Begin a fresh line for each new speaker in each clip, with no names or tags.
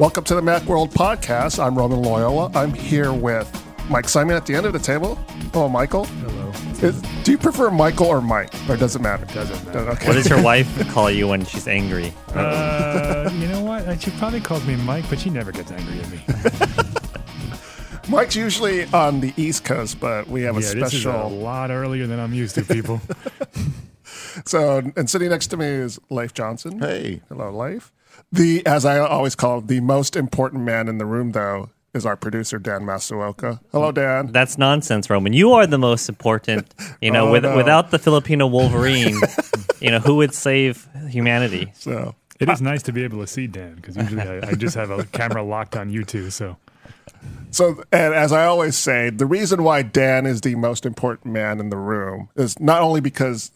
Welcome to the Macworld Podcast. I'm Roman Loyola. I'm here with Mike Simon at the end of the table. Hello, Michael.
Hello.
Is- do you prefer Michael or Mike, or does it matter?
Doesn't matter.
Okay.
What does your wife call you when she's angry?
Uh, you know what? Uh, She probably calls me Mike, but she never gets angry at me.
Mike's usually on the East Coast, but we have a
yeah, this is a lot earlier than I'm used to, people.
So, and sitting next to me is Leif Johnson.
Hey.
Hello, Leif. The, as I always call him, the most important man in the room, though, is our producer Dan Masaoka. Hello, Dan.
That's nonsense, Roman. You are the most important. You know,
Oh,
with,
no.
without the Filipino Wolverine, you know, who would save humanity?
So,
It is nice to be able to see Dan because usually I, I just have a camera locked on you two. So
So, and as I always say, the reason why Dan is the most important man in the room is not only because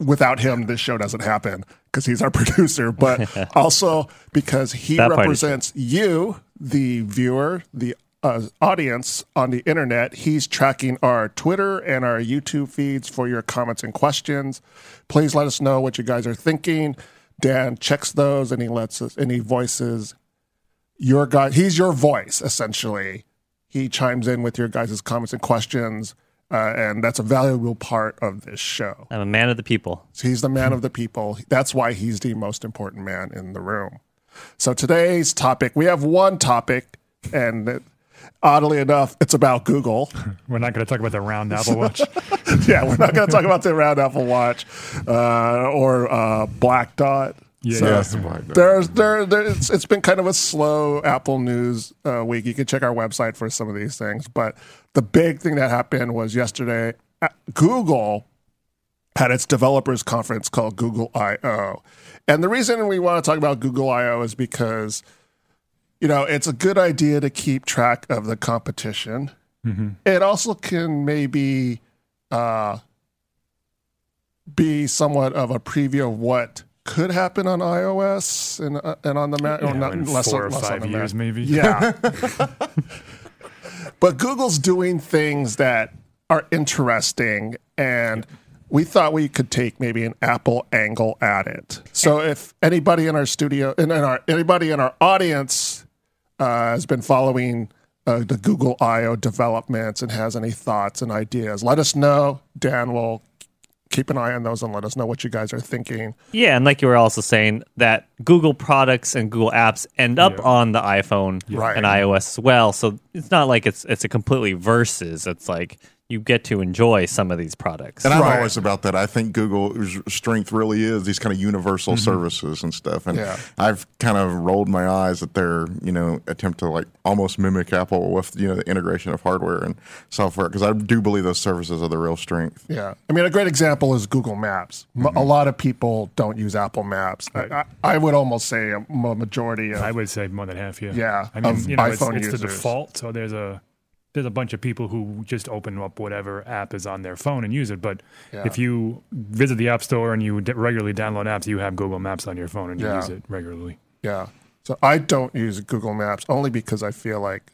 without him this show doesn't happen because he's our producer, but also because he
That part is
represents you, the viewer, the uh, audience on the internet. He's tracking our Twitter and our YouTube feeds for your comments and questions. Please let us know what you guys are thinking. Dan checks those and he lets us, and he voices your guy. He's your voice essentially he chimes in with your guys' comments and questions, uh, and that's a valuable part of this show.
I'm a man of the people.
So he's the man of the people. That's why he's the most important man in the room. So today's topic, we have one topic, and it- oddly enough, it's about Google.
we're not going to talk about the round Apple Watch.
yeah, we're not going to talk about the round Apple Watch uh, or uh, Black Dot.
Yeah,
So-
yeah.
Yes, Mike.
There's there, there it's, it's been kind of a slow Apple News uh, week. You can check our website for some of these things, but the big thing that happened was yesterday. uh, Google had its developers conference called Google I/O, and the reason we want to talk about Google I/O is because you know it's a good idea to keep track of the competition. It also can maybe uh, be somewhat of a preview of what could happen on iOS and uh, and on the Mac, or not less,
four or
less
five years,
Mac.
maybe.
Yeah. but Google's doing things that are interesting and we thought we could take maybe an Apple angle at it. So if anybody in our studio and in our anybody in our audience uh, has been following uh, the Google I/O developments and has any thoughts and ideas, let us know. Dan will keep an eye on those and let us know what you guys are thinking.
Yeah, and like you were also saying, that Google products and Google apps end up
Yeah.
on the iPhone
Right.
and iOS as well. So it's not like it's it's a completely versus. It's like you get to enjoy some of these products.
And I'm
Right.
always about that. I think Google's strength really is these kind of universal mm-hmm. services and stuff. And
Yeah.
I've kind of rolled my eyes at their, you know, attempt to like almost mimic Apple with, you know, the integration of hardware and software. Because I do believe those services are the real strength.
Yeah. I mean, a great example is Google Maps. Mm-hmm. A lot of people don't use Apple Maps. I, I, I would almost say a majority of.
I would say more than half. Yeah.
Yeah,
I mean,
of
you know, it's,
iPhone
it's the
users.
default. So there's a there's a bunch of people who just open up whatever app is on their phone and use it. But
Yeah.
if you visit the App Store and you d- regularly download apps, you have Google Maps on your phone and you
Yeah.
use it regularly.
yeah. So I don't use Google Maps only because I feel like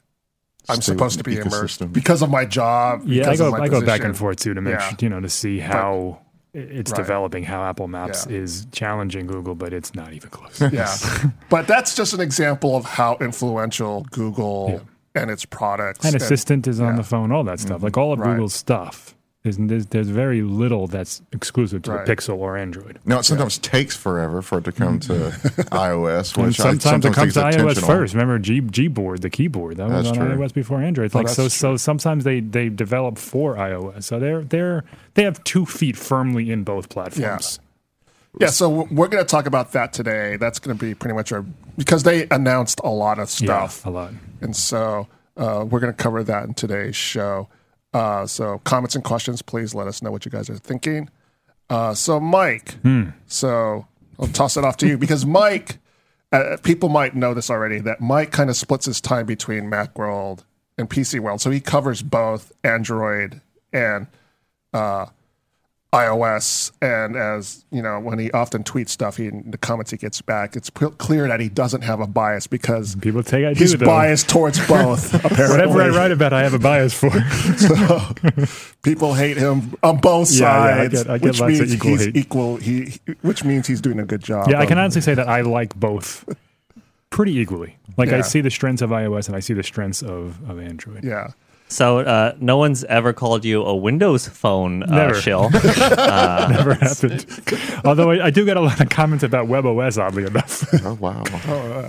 I'm
Stay
supposed to be
the
immersed because of my job.
Yeah, I go
of my
I go back and forth too to make
Yeah.
sure, you know to see how i- it's
Right.
developing, how Apple Maps
Yeah.
is challenging Google, but it's not even close.
Yeah. but that's just an example of how influential Google and its products
and Assistant is on
yeah.
the phone, all that stuff. Like all of
Right.
Google's stuff. There's, there's there's very little that's exclusive to
Right.
the Pixel or Android.
Now, it sometimes takes forever for it to come to iOS,
And
which I
sometimes it comes to iOS first. Remember G Gboard, the keyboard that was on
true.
iOS before Android. It's
Oh,
like so
that's
so sometimes they they develop for iOS. So they're they're they have two feet firmly in both platforms.
Yeah, so we're going to talk about that today. That's going to be pretty much our because they announced a lot of stuff.
a lot.
And so uh, we're going to cover that in today's show. Uh, so comments and questions, please let us know what you guys are thinking. Uh, so Mike, so I'll toss it off to you because Mike, uh, people might know this already that Mike kind of splits his time between Macworld and PC World. So he covers both Android and uh, iOS, and as you know, when he often tweets stuff, he in the comments he gets back, it's p- clear that he doesn't have a bias because
People take I do
he's
though.
biased towards both. apparently,
Whatever I write about, I have a bias for.
so people hate him on both
Yeah, yeah, I
sides,
get- I get
which means
equal
he's
hate.
equal. He, which means he's doing a good job.
yeah, I can honestly say that I like both. pretty equally. Like I see the strengths of iOS and I see the strengths of, of Android.
Yeah.
So uh, no one's ever called you a Windows phone uh,
Never.
shill.
Never happened. Although I, I do get a lot of comments about WebOS, oddly enough.
Oh wow.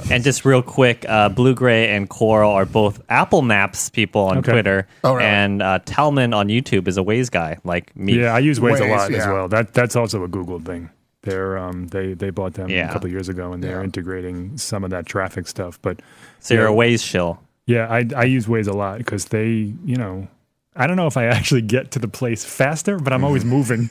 and just real quick, uh, Blue Gray and Coral are both Apple Maps people on
Okay.
Twitter,
Oh, really?
and uh, Talman on YouTube is a Waze guy like me.
yeah, I use Waze, a
Waze,
lot as well. That that's also a Google thing. They're um they they bought them
Yeah.
a couple of years ago and they're
Yeah.
integrating some of that traffic stuff. But
so you're a
Yeah.
Waze shill.
Yeah, I I use Waze a lot because they you know. I don't know if I actually get to the place faster, but I'm always moving.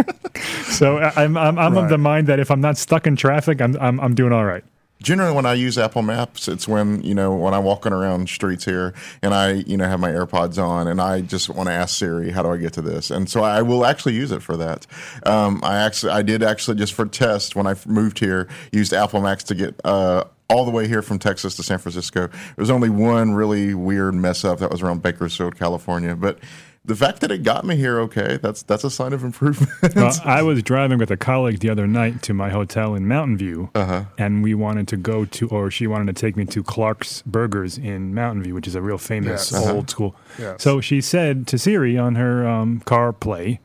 so I'm I'm, I'm of the mind that if I'm not stuck in traffic, I'm I'm, I'm doing all right.
Generally, when I use Apple Maps, it's when you know when I'm walking around streets here and I you know have my AirPods on and I just want to ask Siri, how do I get to this? And so I will actually use it for that. Um, I actually I did actually just for test when I moved here used Apple Maps to get. Uh, all the way here from Texas to San Francisco. There was only one really weird mess up that was around Bakersfield, California. But the fact that it got me here okay, that's that's a sign of improvement.
Well, I was driving with a colleague the other night to my hotel in Mountain View,
Uh-huh.
and we wanted to go to, or she wanted to take me to Clark's Burgers in Mountain View, which is a real famous
Yes. Uh-huh.
old school.
Yes.
So she said to Siri on her um, car play,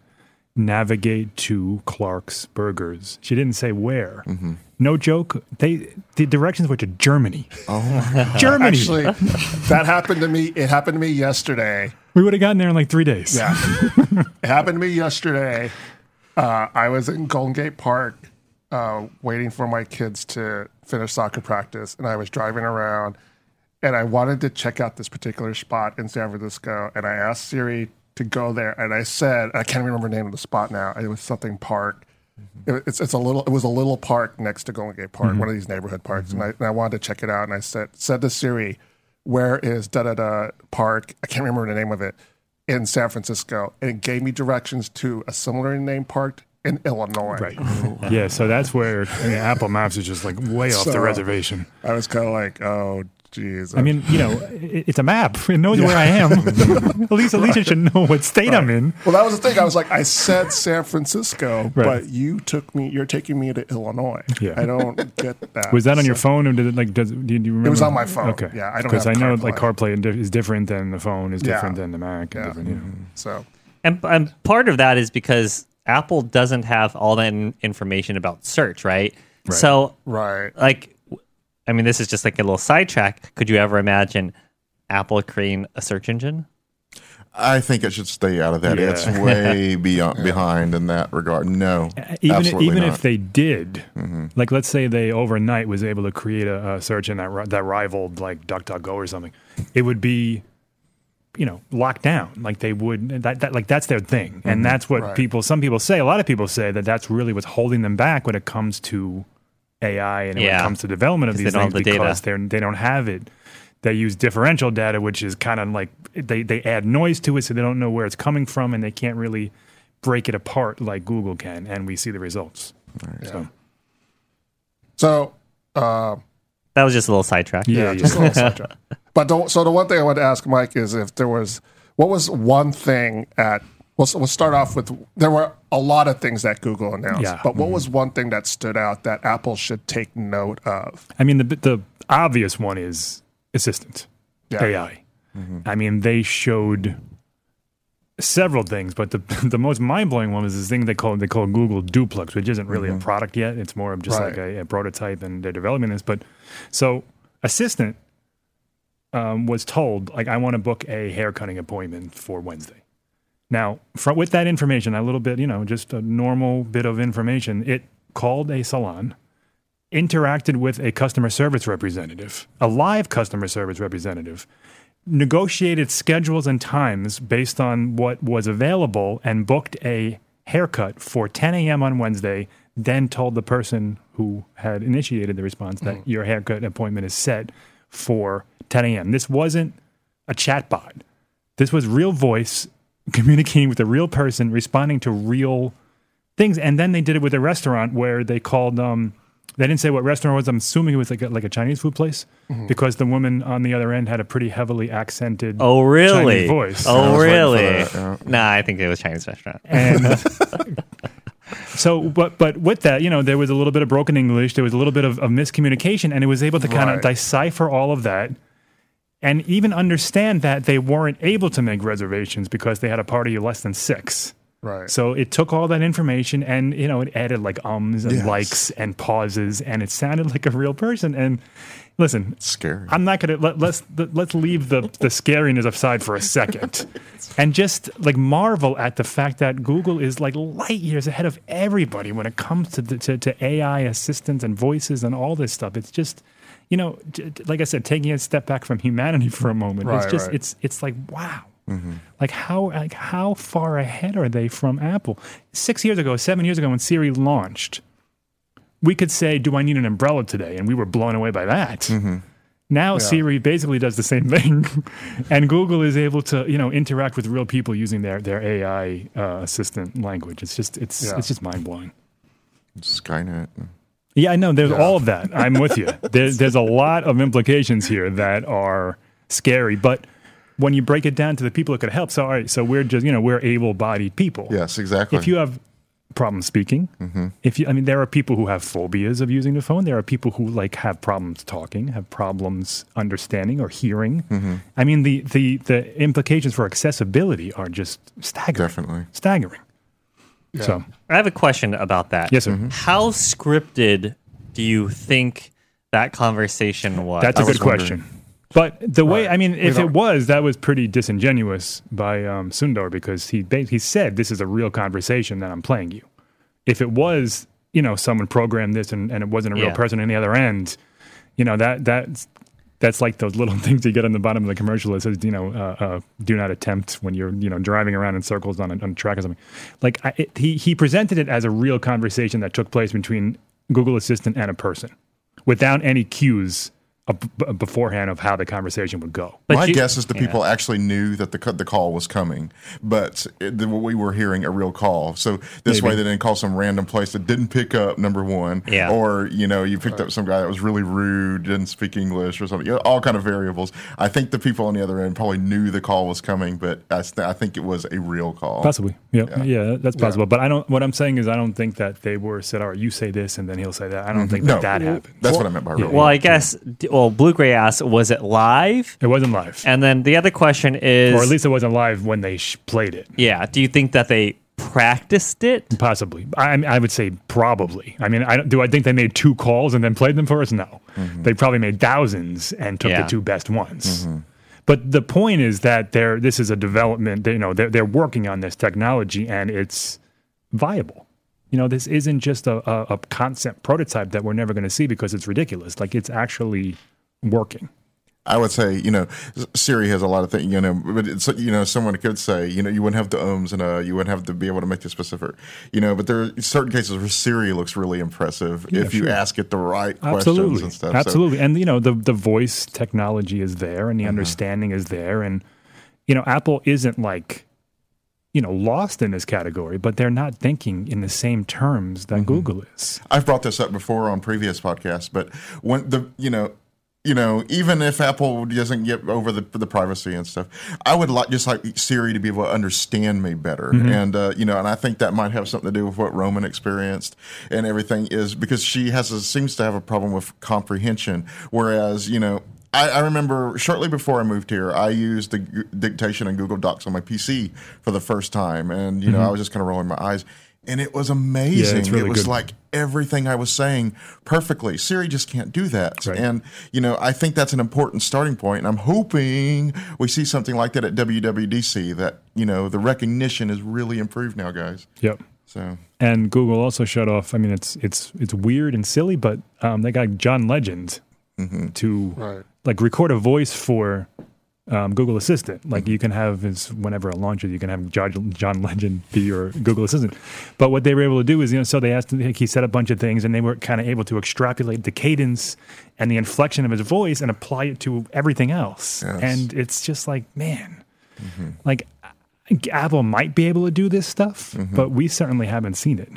navigate to Clark's Burgers. She didn't say where.
Mm-hmm.
No joke. They the directions were to Germany. Oh, Germany.
Actually, that happened to me. It happened to me yesterday.
we would have gotten there in like three days.
Yeah. it happened to me yesterday. Uh, I was in Golden Gate Park uh, waiting for my kids to finish soccer practice, and I was driving around and I wanted to check out this particular spot in San Francisco. And I asked Siri to go there, and I said, I can't remember the name of the spot now. It was something park. Mm-hmm. It, it's, it's a little. It was a little park next to Golden Gate Park, mm-hmm. one of these neighborhood parks, and, I, mm-hmm. and I wanted to check it out. And I said said to Siri, "Where is da da da park? I can't remember the name of it in San Francisco." And it gave me directions to a similar named park in Illinois.
Right. yeah. So that's where I mean, Apple Maps is just like way off the
So-
reservation.
I was kind of like, "Oh, geez."
I mean, you know, it's a map. It knows where I am. at least, at least it should know what state I'm in.
Well, that was the thing. I was like, I said San Francisco,
Right.
but you took me. You're taking me to Illinois.
Yeah.
I don't get that.
Was that on your phone, or did it like? Does do you remember?
It was on my phone.
Okay,
Yeah, I don't know.
because I know
CarPlay.
like CarPlay is different than the phone is
Yeah.
different than the Mac.
Yeah.
different, you know.
So
And, and part of that is because Apple doesn't have all that information about search, right? So,
right.
like, w- I mean, this is just like a little sidetrack. Could you ever imagine Apple creating a search engine?
I think it should stay out of that.
Yeah.
It's way beyond behind in that regard. No,
Even
absolutely
even
not.
if they did, mm-hmm. like let's say they overnight was able to create a, a search engine that that rivaled like DuckDuckGo or something, it would be, you know, locked down. Like they would that, that like that's their thing, and mm-hmm. that's what
Right.
people. Some people say. A lot of people say that that's really what's holding them back when it comes to AI and when it comes to development of these things
the
because they're they don't have it. They use differential data, which is kind of like they, they add noise to it, so they don't know where it's coming from, and they can't really break it apart like Google can, and we see the results. So,
So uh,
That was just a little sidetrack.
yeah,
yeah,
yeah.
just a little sidetrack. But the, so the one thing I wanted to ask Mike is if there was what was one thing at we'll, we'll start off with there were a lot of things that Google announced,
Yeah.
but what mm-hmm. was one thing that stood out that Apple should take note of?
I mean, the the obvious one is Assistant
Yeah.
AI. Mm-hmm. I mean, they showed several things, but the the most mind blowing one was this thing they call they call Google Duplex, which isn't really a mm-hmm. product yet. It's more of just like a, a prototype, and they're developing this. But so Assistant um, was told like I want to book a hair cutting appointment for Wednesday. Now, from, with that information, a little bit, you know, just a normal bit of information, it called a salon, interacted with a customer service representative, a live customer service representative, negotiated schedules and times based on what was available, and booked a haircut for 10 a.m. on Wednesday. Then told the person who had initiated the response that mm-hmm. your haircut appointment is set for 10 a.m. This wasn't a chatbot. This was real voice communicating with a real person, responding to real things. And then they did it with a restaurant where they called. Um, they didn't say what restaurant it was. I'm assuming it was like a, like a Chinese food place because the woman on the other end had a pretty heavily accented.
Oh, really?
Chinese voice.
Oh,
I was waiting for
really?
that, yeah.
Nah, I think it was Chinese restaurant.
And so, but but with that, you know, there was a little bit of broken English, there was a little bit of, of miscommunication, and it was able to kind
Right.
of decipher all of that, and even understand that they weren't able to make reservations because they had a party of less than six.
Right.
So it took all that information and you know it added like ums and
Yes.
likes and pauses, and it sounded like a real person. And listen, it's
Scary.
I'm not gonna let, let's let's leave the the scariness aside for a second, and just like marvel at the fact that Google is like light years ahead of everybody when it comes to the, to, to AI assistants and voices and all this stuff. It's just, you know, like I said, taking a step back from humanity for a moment.
Right,
it's just
right.
it's it's like wow. Like how like how far ahead are they from Apple? Six years ago, seven years ago, when Siri launched, we could say, "Do I need an umbrella today?" and we were blown away by that. Now Siri basically does the same thing, and Google is able to you know interact with real people using their their AI uh, assistant language. It's just it's
Yeah.
it's just mind blowing.
Skynet.
Yeah, I know. There's all of that. I'm with you. There's there's a lot of implications here that are scary, but when you break it down to the people it could help, so all right, so we're just you know we're able-bodied people.
Yes, exactly.
If you have problems speaking, mm-hmm. if you, I mean, there are people who have phobias of using the phone. There are people who like have problems talking, have problems understanding or hearing. Mm-hmm. I mean, the the the implications for accessibility are just staggering.
Definitely.
staggering. So
I have a question about that.
yes, sir.
How scripted do you think that conversation was?
That's a good question. But the way, I mean, if it was, that was pretty disingenuous by um, Sundar because he he said this is a real conversation that I'm playing you. If it was, you know, someone programmed this and, and it wasn't a real
Yeah.
person on the other end, you know, that that's that's like those little things you get on the bottom of the commercial that says, you know, uh, uh, do not attempt when you're, you know, driving around in circles on a, on a track or something. Like I, it, he he presented it as a real conversation that took place between Google Assistant and a person, without any cues beforehand of how the conversation would go.
But
My
you-
guess is the
yeah.
people actually knew that the, the call was coming, but it, the, we were hearing a real call. So this
Maybe.
way, they didn't call some random place that didn't pick up. Number one,
Yeah.
or you know, you picked up some guy that was really rude, didn't speak English, or something. You know, all kind of variables. I think the people on the other end probably knew the call was coming, but I, st- I think it was a real call.
Possibly, yeah, yeah, that's possible. But I don't. What I'm saying is, I don't think that they were said, "All right, you say this, and then he'll say that." I don't mm-hmm. think
No,
that that happened.
That's what I meant by real.
Well, I guess. Well, Blue Gray asked, was it live?
It wasn't live,
And then the other question is,
or at least it wasn't live when they sh- played it.
yeah. Do you think that they practiced it?
Possibly, I, I would say probably. I mean, I don't, I think they made two calls and then played them for us? No, mm-hmm. they probably made thousands and took
Yeah.
the two best ones. Mm-hmm. But the point is that they're, this is a development. They, you know, they're, they're working on this technology and it's viable. You know, this isn't just a, a, a concept prototype that we're never going to see because it's ridiculous. Like it's actually working.
I would say, you know, Siri has a lot of things, you know, but it's, you know, someone could say, you know, you wouldn't have the ums and uh, you wouldn't have to be able to make the specific, you know, but there are certain cases where Siri looks really impressive if you ask it the right questions and stuff. So-
absolutely. And you know, the the voice technology is there, and the
Mm-hmm.
understanding is there, and you know, Apple isn't like you know lost in this category, but they're not thinking in the same terms that
Mm-hmm.
Google is.
I've brought this up before on previous podcasts, but when the you know, you know, even if Apple doesn't get over the the privacy and stuff, I would like just like Siri to be able to understand me better, and uh, you know, and I think that might have something to do with what Roman experienced and everything is because she has a, seems to have a problem with comprehension, whereas you know. I, I remember shortly before I moved here, I used the g- dictation and Google Docs on my PC for the first time, and you know I was just kind of rolling my eyes, and it was amazing.
really
it was
good.
like everything I was saying perfectly. Siri just can't do that.
Right.
And, you know, I think that's an important starting point. And I'm hoping we see something like that at WWDC that, you know, the recognition is really improved now, guys.
Yep.
So,
And Google also shut off. I mean, it's it's it's weird and silly, but um, they got John Legend
Mm-hmm.
to
Right.
Like record a voice for um, Google Assistant.
Mm-hmm.
Like you can have his whenever it launches, you can have John, John Legend be your Google Assistant. But what they were able to do is, you know, so they asked, him, he said a bunch of things, and they were kind of able to extrapolate the cadence and the inflection of his voice and apply it to everything else.
Yes.
And it's just like, man, like Apple might be able to do this stuff, but we certainly haven't seen it.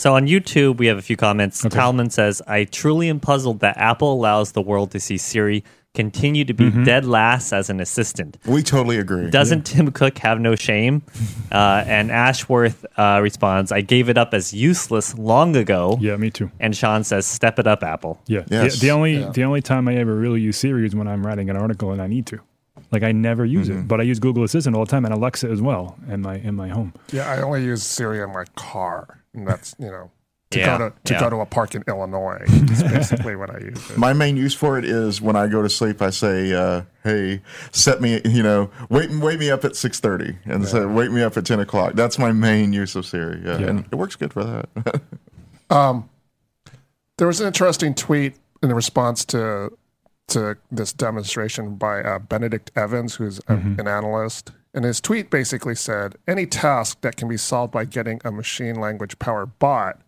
So on YouTube, we have a few comments. Talman says, I truly am puzzled that Apple allows the world to see Siri continue to be dead last as an assistant.
We totally agree.
Doesn't Tim Cook have no shame? Uh, and Ashworth uh, responds, I gave it up as useless long ago.
Yeah, me too.
And Sean says, Step it up, Apple.
Yeah.
Yes.
The, the only
Yeah.
the only time I ever really use Siri is when I'm writing an article and I need to. Like I never use
Mm-hmm.
it, but I use Google Assistant all the time and Alexa as well in my in my home.
Yeah, I only use Siri in my car, and that's you know to
Yeah,
go to to
yeah.
go to a park in Illinois. Is basically what I use. It.
My main use for it is when I go to sleep. I say, uh, "Hey, set me, you know, wake wake me up at six thirty, and say, wake me up at ten o'clock." That's my main use of Siri, yeah,
Yeah.
and it works good for that.
um, There was an interesting tweet in response to to this demonstration by uh, Benedict Evans, who's a- an analyst. And his tweet basically said, "Any task that can be solved by getting a machine language powered bot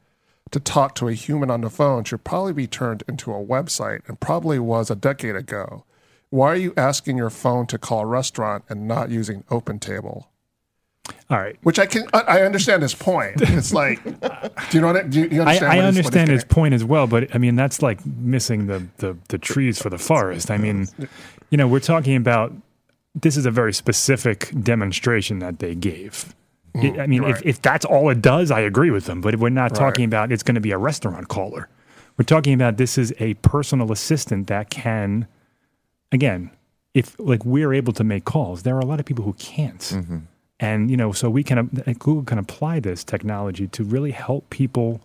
to talk to a human on the phone should probably be turned into a website, and probably was a decade ago. Why are you asking your phone to call a restaurant and not using OpenTable?"
All right.
Which I can, I I understand his point. It's like, do you know what? It, do you,
I,
understand?
I
what he's- what he's
understand his point as well, but I mean that's like missing the, the the trees for the forest. I mean, you know, we're talking about this is a very specific demonstration that they gave. It- I mm-hmm. mean, if,
right.
if that's all it does, I agree with them. But we're not talking about it's going to be a restaurant caller. We're talking about this is a personal assistant that can, again, if like we're able to make calls, there are a lot of people who can't. Mm-hmm. And you know, so we can Google can apply this technology to really help people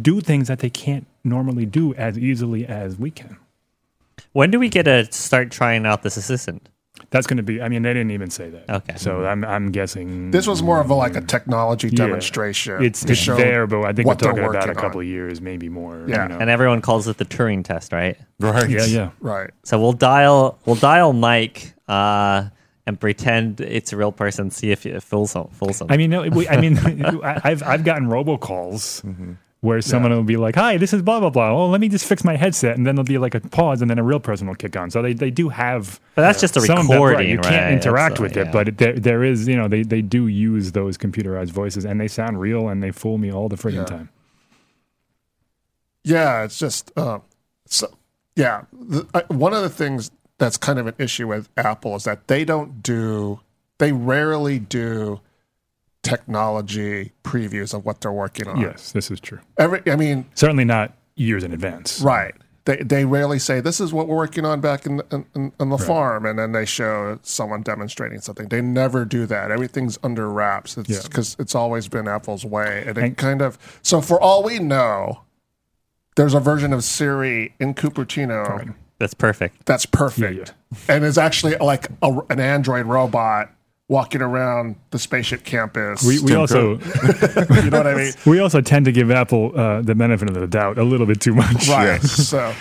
do things that they can't normally do as easily as we can.
When do we get to start trying out this assistant?
That's going to be. I mean, they didn't even say that.
Okay.
So I'm I'm guessing
This was more of a, like a technology
Yeah.
demonstration.
it's
to
it's there, but I think we're talking about a couple
on.
of years, maybe more.
Yeah.
you know.
And everyone calls it the Turing test, right?
right?
yeah, yeah.
Right.
So we'll dial we'll dial Mike uh, and pretend it's a real person, see if it fools him. Fools him.
I mean, no, we, I mean, I- I've I've gotten robocalls
Mm-hmm.
Where someone will be like, "Hi, this is blah blah blah." Oh, let me just fix my headset, and then there'll be like a pause, and then a real person will kick on. So they, they do have
but that's just a
that,
recording,
right, You can't interact
That's, uh,
with it,
yeah.
but it, there there is you know they they do use those computerized voices, and they sound real, and they fool me all the friggin'
Yeah.
time.
Yeah, it's just uh, so. Yeah, the, I, one of the things that's kind of an issue with Apple is that they don't do. They rarely do technology previews of what they're working on.
Yes, this is true.
Every, I mean,
Certainly not years in advance.
right. They, they rarely say this is what we're working on back in in, in, in the farm, and then they show someone demonstrating something. They never do that. Everything's under wraps. It's
Yeah.
because it's always been Apple's way, and it
And-
kind of. So for all we know, there's a version of Siri in Cupertino
that's perfect.
that's perfect, and it's actually like a, an Android robot walking around the spaceship campus.
We, we also
you know what I mean?
we also tend to give Apple uh, the benefit of the doubt a little bit too much,
Right. So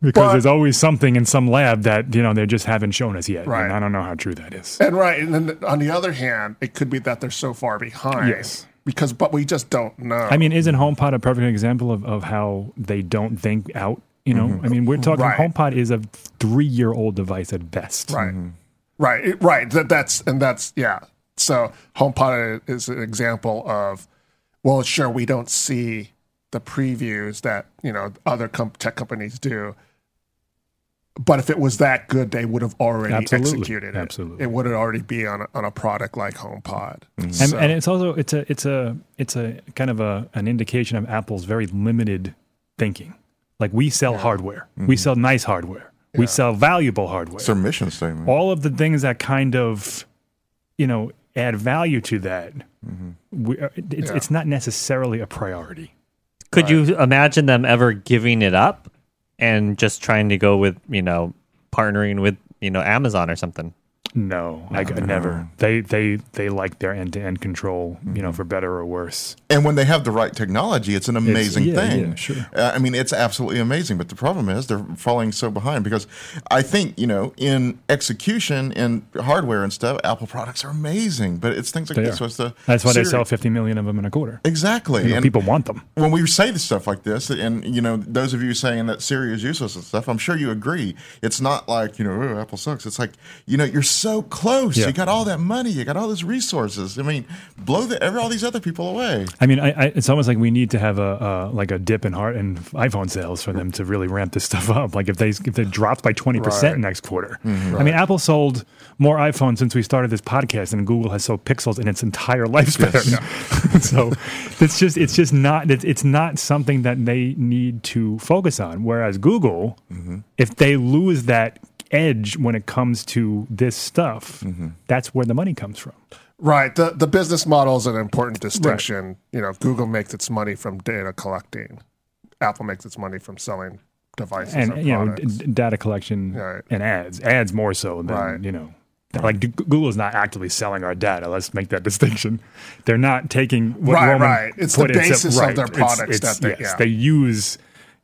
Because
But-
there's always something in some lab that you know they just haven't shown us yet.
Right.
And I don't know how true that is.
And right, and then on the other hand, it could be that they're so far behind.
Yes.
Because, but we just don't know.
I mean, isn't HomePod a perfect example of, of how they don't think out? You know, I mean, we're talking
Right.
HomePod is a three year old device at best.
right, right, right. That that's and that's yeah. So HomePod is an example of, well, sure, we don't see the previews that you know other com- tech companies do. But if it was that good, they would have already
Absolutely.
executed it.
Absolutely.
it would already be on a, on a product like HomePod. Mm-hmm.
And,
So-
and it's also it's a it's a it's a kind of a an indication of Apple's very limited thinking. Like we sell hardware, we mm-hmm. sell nice hardware, we sell valuable hardware.
It's their mission statement.
all of the things that kind of you know add value to that we, uh, it's,
Yeah.
it's not necessarily a priority
Could you imagine them ever giving it up and just trying to go with you know partnering with you know Amazon or something?
No, I I never they they they like their end-to-end control you know for better or worse
And when they have the right technology, it's an amazing
yeah,
thing.
yeah, sure.
Uh, I mean, it's absolutely amazing. But the problem is they're falling so behind because I think, you know, in execution and hardware and stuff, Apple products are amazing. But it's things like
They
this.
are.
So it's the
that's why they sell 50 million of them in a quarter
Exactly.
You know,
and
people want them
when we say the stuff like this, and you know, those of you saying that Siri is useless and stuff, I'm sure you agree. It's not like you know, oh, Apple sucks. It's like you know, you're so close.
Yeah.
You got all that money. You got all those resources. I mean, blow the, every, all these other people away.
I mean, I, I, it's almost like we need to have a uh, like a dip in heart in iPhone sales for them to really ramp this stuff up. Like if they if they dropped by twenty percent
Right.
next quarter, I mean, Apple sold more iPhones since we started this podcast, and Google has sold Pixels in its entire lifespan. so it's just it's just not it's, it's not something that they need to focus on. Whereas Google, if they lose that edge when it comes to this stuff, mm-hmm. that's where the money comes from.
Right. The the business model is an important distinction. You know, Google makes its money from data collecting. Apple makes its money from selling devices
and
or
you know d- data collection
Right.
and ads ads more so than
Right.
you know like Google is not actively selling our data. Let's make that distinction. They're not taking what
Right,
Roman
right. It's the
put into-
basis of
right.
their
It's-
products
it's-
that they-
yes,
yeah.
they use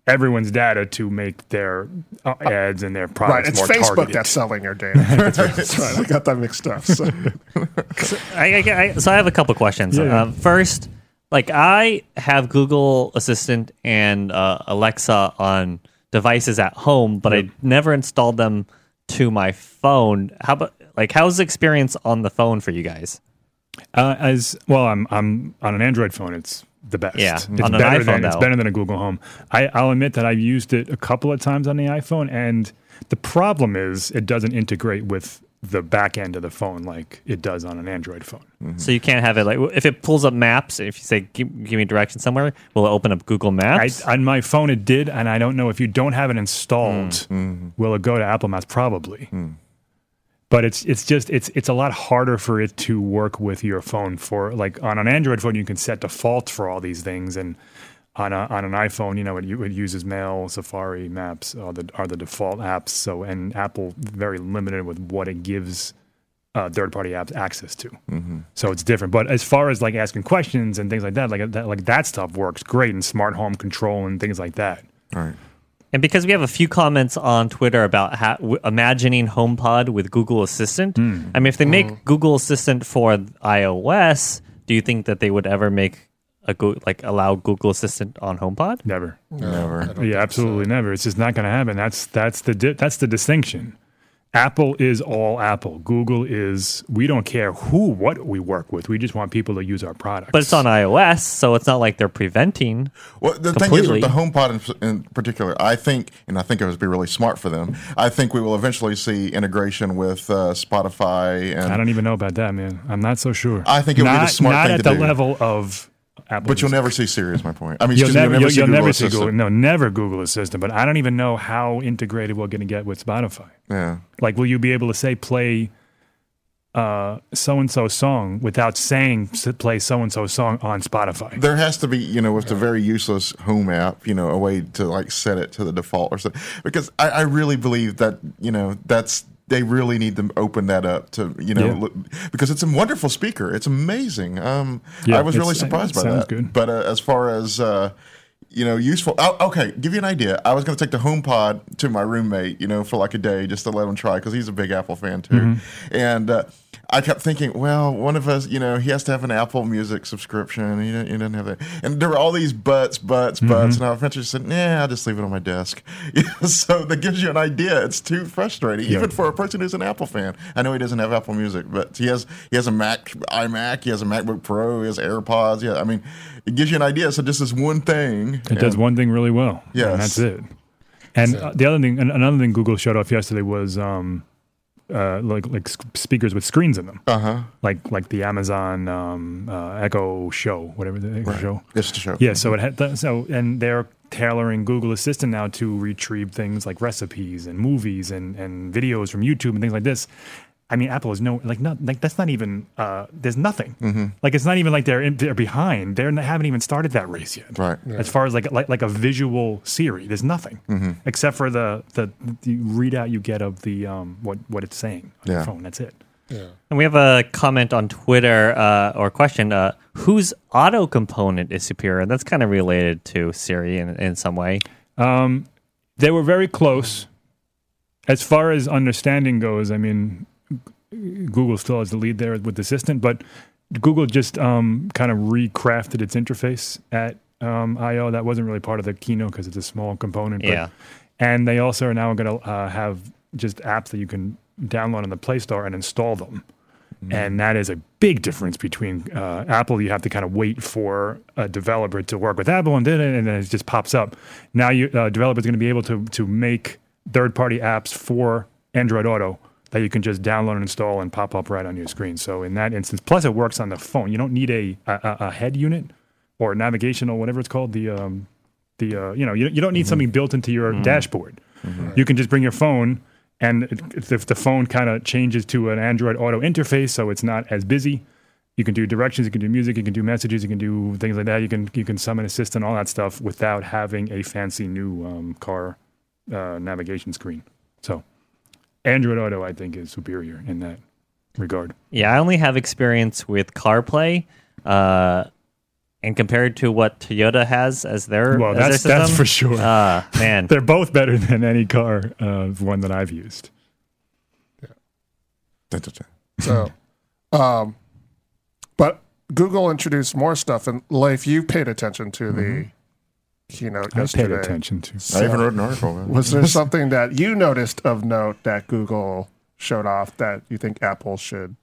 everyone's data to make their uh, ads and their products right.
It's
more
Facebook
targeted.
that's selling your data. that's right. I got that mixed up. So,
I, I, I, so I have a couple questions.
Yeah, yeah.
Um, first, like I have Google Assistant and uh, Alexa on devices at home, but I never installed them to my phone. How about like how's the experience on the phone for you guys?
Uh, as well, I'm I'm on an Android phone. It's the best.
Yeah,
it's
on an
better
iPhone,
than it's better than a Google Home. I, I'll admit that I've used it a couple of times on the iPhone, and the problem is it doesn't integrate with the back end of the phone like it does on an Android phone. Mm-hmm.
So you can't have it like if it pulls up maps. If you say give, give me direction somewhere, will it open up Google
I,
Maps?
on my phone, it did, and I don't know if you don't have it installed, mm, mm-hmm. will it go to Apple Maps? Probably. Mm. But it's it's just it's it's a lot harder for it to work with your phone. For like on an Android phone, you can set defaults for all these things, and on a, on an iPhone, you know, it, it uses Mail, Safari, Maps are the are the default apps. So and Apple very limited with what it gives uh, third party apps access to. So it's different. But as far as like asking questions and things like that, like that, like that stuff works great in smart home control and things like that.
All right.
And because we have a few comments on Twitter about ha- w- imagining HomePod with Google Assistant,
Hmm.
I mean, if they make Google Assistant for iOS, do you think that they would ever make a go- like allow Google Assistant on HomePod?
Never.
Never.
Yeah, absolutely never. It's just not going to happen. That's that's the di- that's the distinction. Apple is all Apple. Google is we don't care who what we work with. We just want people to use our products.
But it's on iOS, so it's not like they're preventing.
Well, the thing is with the HomePod in, in particular, I think, and I think it would be really smart for them. I think we will eventually see integration with uh, Spotify, and
I don't even know about that, man. I'm not so sure.
I think it would be the
not,
smart
not
thing
at the level of Apple.
but you'll never see Siri. Is my point. I mean,
You'll never,
me,
you'll,
see
you'll
Google
never see Google. No, never Google Assistant. But I don't even know how integrated we're going to get with Spotify.
Yeah,
Like, will you be able to say play so and so song without saying play so and so song on Spotify?
there has to be, you know, with the very useless Home app, you know, a way to like set it to the default or something. Because I, I really believe that, you know, that's they really need to open that up to, you know,
Yeah.
look, because it's a wonderful speaker. It's amazing. Um,
Yeah,
I was really surprised by that.
good.
But uh, as far as uh, you know, useful. Oh, okay, give you an idea. I was going to take the HomePod to my roommate, you know, for like a day just to let him try because he's a big Apple fan too.
Mm-hmm.
And uh, I kept thinking, well, one of us, you know, he has to have an Apple Music subscription. And he, didn't, he doesn't have that. And there were all these buts, buts,
Mm-hmm.
buts. And I eventually said, nah, I'll just leave it on my desk. so that gives you an idea. It's too frustrating, even for a person who's an Apple fan. I know he doesn't have Apple Music, but he has he has a Mac, iMac, he has a MacBook Pro, he has AirPods. Yeah, I mean, it gives you an idea. So just this one thing.
It does one thing really well.
Yes.
and that's it. And uh, the other thing, another thing Google showed off yesterday was um, uh, like like speakers with screens in them,
Uh huh.
like like the Amazon um, uh, Echo Show, whatever the Echo Show.
Just to show.
Yeah, so it had th- so and they're tailoring Google Assistant now to retrieve things like recipes and movies and and videos from YouTube and things like this. I mean, Apple is no like not like that's not even uh, there's nothing.
Mm-hmm.
Like it's not even like they're in, they're behind. They're, they haven't even started that race yet.
Right.
As far as like like like a visual Siri, there's nothing
Mm-hmm.
except for the, the the readout you get of the um what what it's saying on
Yeah.
your phone. That's it. yeah.
And we have a comment on Twitter uh, or question: uh, Whose auto component is superior? And that's kind of related to Siri in, in some way.
Um, They were very close. As far as understanding goes, I mean, Google still has the lead there with Assistant, but Google just um, kind of recrafted its interface at um, I/O. That wasn't really part of the keynote because it's a small component. But,
Yeah.
and they also are now going to uh, have just apps that you can download on the Play Store and install them. And that is a big difference between uh, Apple. You have to kind of wait for a developer to work with Apple and it, and then it just pops up. Now, you uh, developers going to be able to to make third party apps for Android Auto that you can just download and install and pop up right on your screen. So in that instance, plus it works on the phone. You don't need a a, a head unit or navigational, whatever it's called. The um, the uh, you know you, you don't need something built into your dashboard. You can just bring your phone, and it- if the phone kind of changes to an Android Auto interface, so it's not as busy. You can do directions, you can do music, you can do messages, you can do things like that. You can you can summon assistant, and all that stuff without having a fancy new um, car uh, navigation screen. So Android Auto, I think, is superior in that regard.
Yeah, I only have experience with CarPlay, uh, and compared to what Toyota has as their
Well,
as their
that's that's for sure.
Ah, man,
They're both better than any car uh, one that I've used.
Da, da, da.
So, um, but Google introduced more stuff, and Leif, you paid attention to the keynote
I
yesterday.
paid attention to.
I even wrote an article. man.
Was there something that you noticed of note that Google showed off that you think Apple should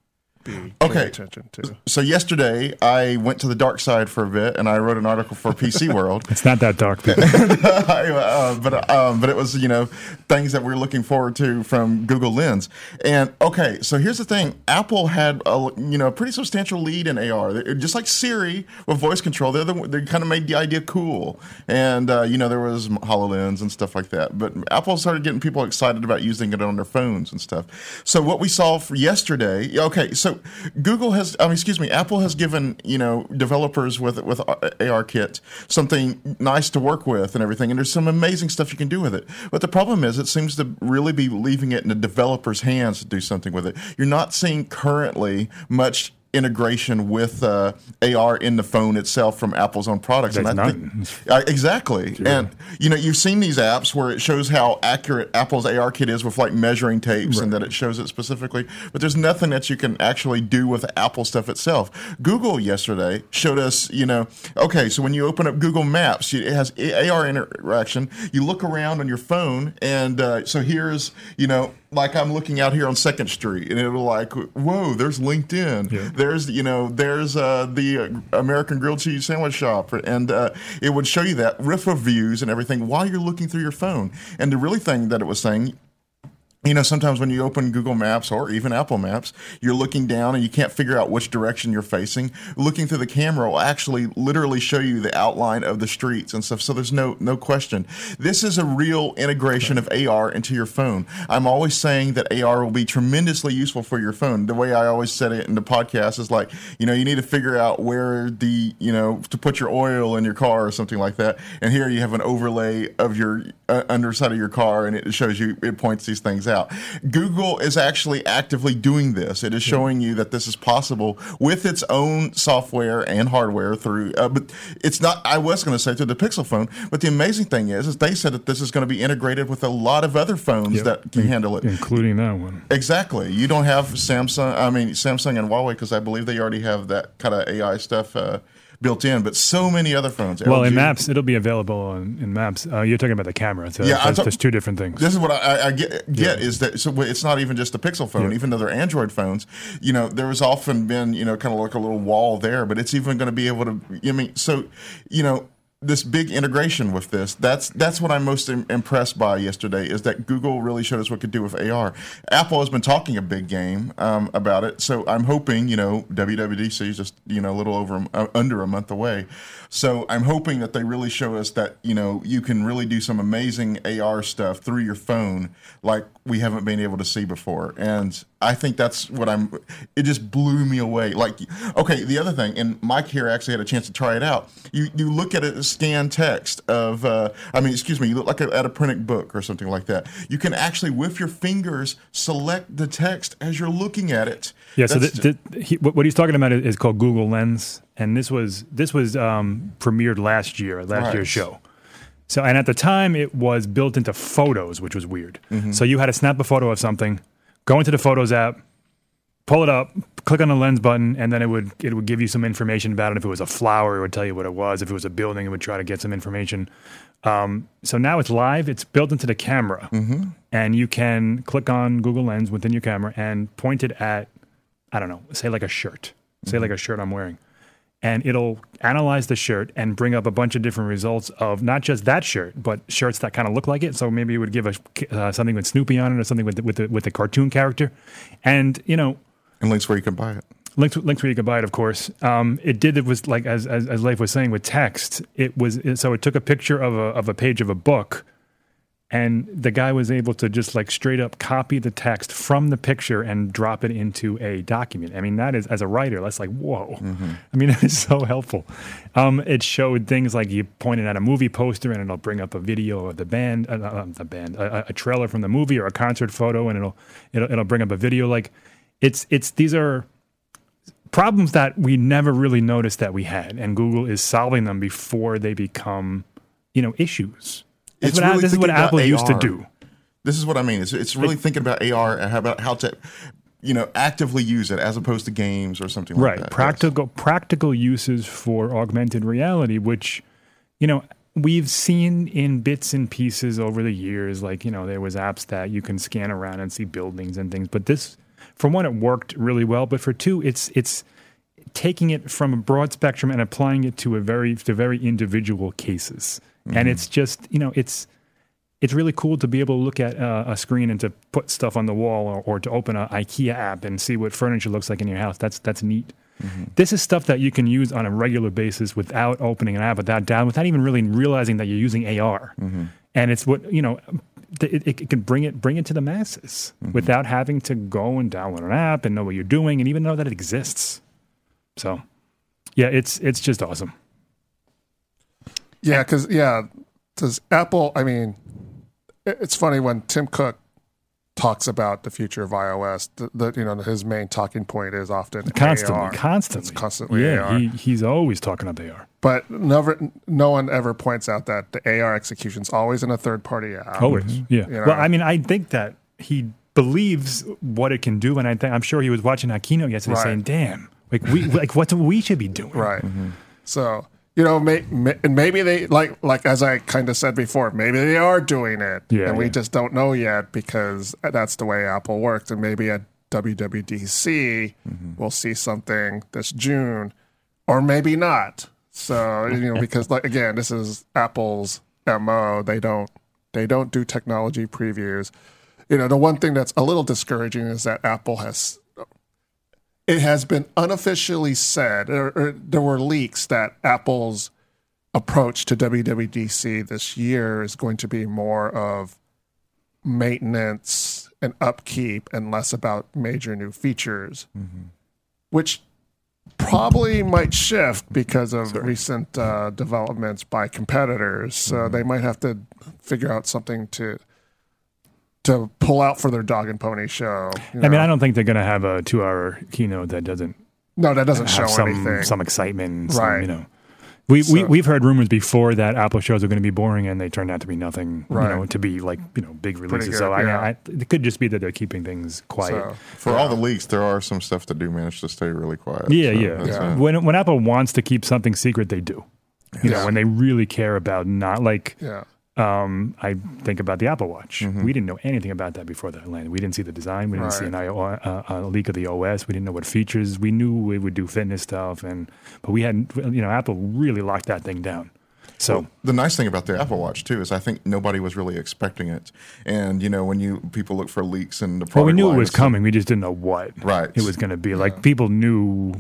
be paying
Okay.
attention to?
So yesterday, I went to the dark side for a bit, and I wrote an article for PC World.
It's not that dark. people.
I, uh, but um, but it was you know things that we're looking forward to from Google Lens. And okay, so here's the thing: Apple had a you know a pretty substantial lead in AR, They- just like Siri with voice control. They're the, they kind of made the idea cool, and uh, you know there was Hololens and stuff like that. But Apple started getting people excited about using it on their phones and stuff. So what we saw for yesterday, okay, so Google has, I mean, excuse me, Apple has given you know developers with with AR Kit something nice to work with and everything, and there's some amazing stuff you can do with it. But the problem is, it seems to really be leaving it in the developers' hands to do something with it. You're not seeing currently much integration with uh, AR in the phone itself from Apple's own products.
There's
I
none.
think- uh, exactly. And you know, you've seen these apps where it shows how accurate Apple's AR kit is with like measuring tapes and that it shows it specifically, but there's nothing that you can actually do with Apple stuff itself. Google yesterday showed us, you know, okay, so when you open up Google Maps, it has AR interaction. You look around on your phone and uh, so here's, you know, like I'm looking out here on Second Street, and it'll like, whoa, there's LinkedIn.
Yeah.
There's, you know, there's uh, the uh, American grilled cheese sandwich shop, and uh, it would show you that riff reviews and everything while you're looking through your phone. And the really thing that it was saying, you know, sometimes when you open Google Maps or even Apple Maps, you're looking down and you can't figure out which direction you're facing. Looking through the camera will actually literally show you the outline of the streets and stuff. So there's no no question. This is a real integration of AR into your phone. I'm always saying that AR will be tremendously useful for your phone. The way I always said it in the podcast is like, you know, you need to figure out where the, you know, to put your oil in your car or something like that. And here you have an overlay of your uh, underside of your car and it shows you, it points these things out. Google is actually actively doing this. It is showing you that this is possible with its own software and hardware through, uh, but it's not, I was going to say through the Pixel phone, but the amazing thing is, is they said that this is going to be integrated with a lot of other phones that can handle it.
including that one.
Exactly. You don't have Samsung. I mean Samsung and Huawei because I believe they already have that kind of AI stuff uh, built in. But so many other phones.
Well, in Maps, it'll be available on, in Maps. Uh, you're talking about the camera. So
Yeah,
that's,
talk-
there's two different things.
This is what I, I- get, get is that so it's not even just a Pixel phone,
Yeah.
even though they're Android phones. You know, there has often been you know kind of like a little wall there, but it's even going to be able to. I mean, so you know. This big integration with this, that's that's what I'm most im- impressed by yesterday is that Google really showed us what could do with AR. Apple has been talking a big game um, about it, so I'm hoping, you know, WWDC is just, you know, a little over, uh, under a month away. So I'm hoping that they really show us that, you know, you can really do some amazing AR stuff through your phone like we haven't been able to see before. And I think that's what I'm, it just blew me away. Like, okay, the other thing, and Mike here actually had a chance to try it out. You, you look at a scan text of, uh, I mean, excuse me, you look like a, at a printed book or something like that. You can actually, with your fingers, select the text as you're looking at it.
Yeah, so
That's
th- th- he, what he's talking about is, is called Google Lens, and this was this was um, premiered last year, last
Right.
year's show. So, and at the time, it was built into Photos, which was weird.
Mm-hmm.
So you had to snap a photo of something, go into the Photos app, pull it up, click on the lens button, and then it would it would give you some information about it. If it was a flower, it would tell you what it was. If it was a building, it would try to get some information. Um, so now it's live. It's built into the camera, and you can click on Google Lens within your camera and point it at I don't know, say like a shirt, say like a shirt I'm wearing, and it'll analyze the shirt and bring up a bunch of different results of not just that shirt, but shirts that kind of look like it. So maybe it would give a uh, something with Snoopy on it or something with the, with the, with the cartoon character, and you know
and links where you can buy it.
links links where you can buy it, of course. Um, it did. It was like as as, as Leif was saying with text. It was so it took a picture of a of a page of a book, and the guy was able to just like straight up copy the text from the picture and drop it into a document. I mean, that is as a writer, that's like whoa. I mean, it is so helpful. Um, it showed things like you pointed at a movie poster and it'll bring up a video of the band, uh, uh, the band, a, a trailer from the movie or a concert photo, and it'll it'll it'll bring up a video. Like it's it's these are problems that we never really noticed that we had, and Google is solving them before they become, you know, issues. This
It's
is what,
really
this is what Apple used to do.
This is what I mean. It's, it's really thinking about AR and how about how to, you know, actively use it as opposed to games or something like
Right,
that. Yes.
practical practical uses for augmented reality, which, you know, we've seen in bits and pieces over the years. Like you know, there was apps that you can scan around and see buildings and things. But this, for one, it worked really well. But for two, it's it's taking it from a broad spectrum and applying it to a very to very individual cases. And mm-hmm. it's just you know it's it's really cool to be able to look at uh, a screen and to put stuff on the wall or, or to open an IKEA app and see what furniture looks like in your house. That's that's neat. Mm-hmm. This is stuff that you can use on a regular basis without opening an app, without down, without even really realizing that you're using AR. Mm-hmm. And it's what you know. It, it, it can bring it bring it to the masses without having to go and download an app and know what you're doing and even know that it exists. So, yeah, it's it's just awesome.
Yeah, because yeah, does Apple? I mean, it's funny when Tim Cook talks about the future of iOS. The, the you know his main talking point is often
Constantly,
AR.
constantly,
It's constantly
Yeah,
AR.
he, he's always talking about AR.
but never, no one ever points out that the AR execution is always in a third party app.
Always, yeah.
You know?
Well, I mean, I think that he believes what it can do, and I think I'm sure he was watching that keynote yesterday,
Right.
saying, "Damn, like we like what we should be doing."
Right. Mm-hmm. So you know, may, may, and maybe they like like as I kind of said before, maybe they are doing it,
Yeah,
and we
yeah.
just don't know yet because that's the way Apple works. And maybe at WWDC mm-hmm. we'll see something this June, or maybe not. So you know, because like again, this is Apple's mo. They don't they don't do technology previews. You know, the one thing that's a little discouraging is that Apple has it has been unofficially said, or, or there were leaks that Apple's approach to WWDC this year is going to be more of maintenance and upkeep and less about major new features, which probably might shift because of recent uh, developments by competitors. So they might have to figure out something to to pull out for their dog and pony show. you
I mean. I don't think they're going to have a two-hour keynote that doesn't
no, that doesn't show
some
anything.
some excitement. Some,
Right.
You know, we, we
So-
we've heard rumors before that Apple shows are going to be boring, and they turned out to be nothing.
Right.
You know, to be like you know big releases.
good,
so I,
yeah.
I, it could just be that they're keeping things quiet.
So,
For all the leaks, there are some stuff that do manage to stay really quiet.
Yeah,
So
yeah.
Yeah.
When when Apple wants to keep something secret, they do. You know, when they really care about not like
yeah.
Um, I think about the Apple Watch.
Mm-hmm.
We didn't know anything about that before that landed. We didn't see the design. We didn't see an IO, uh, a leak of the OS. We didn't know what features. We knew it would do fitness stuff, and but we hadn't. You know, Apple really locked that thing down. So
the nice thing about the Apple Watch too is I think nobody was really expecting it, and you know when you people look for leaks and the
well, we knew it was coming. We just didn't know what
Right.
it was going to be. Like people knew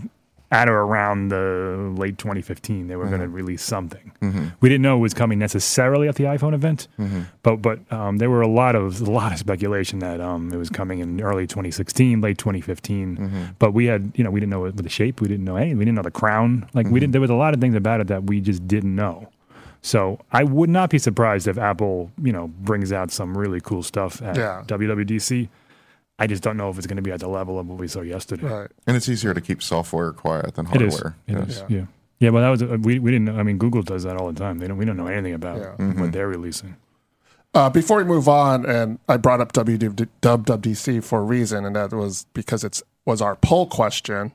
at or around the late 2015 they were going to mm-hmm. release something. Mm-hmm. We didn't know it was coming necessarily at the iPhone event, mm-hmm. but but um, there were a lot of a lot of speculation that um, it was coming in early 2016, late 2015. But we had you know we didn't know it with the shape. We didn't know anything. We didn't know the crown. Like we didn't. There was a lot of things about it that we just didn't know. So I would not be surprised if Apple, you know, brings out some really cool stuff at
Yeah.
WWDC. I just don't know if it's going to be at the level of what we saw yesterday.
Right.
and it's easier to keep software quiet than
It is.
hardware.
It
Yes.
is. Yeah. yeah. well, that was uh, we we didn't. I mean, Google does that all the time. They don't. We don't know anything about
Yeah.
what they're releasing.
Uh, before we move on, and I brought up WWDC for a reason, and that was because it's was our poll question.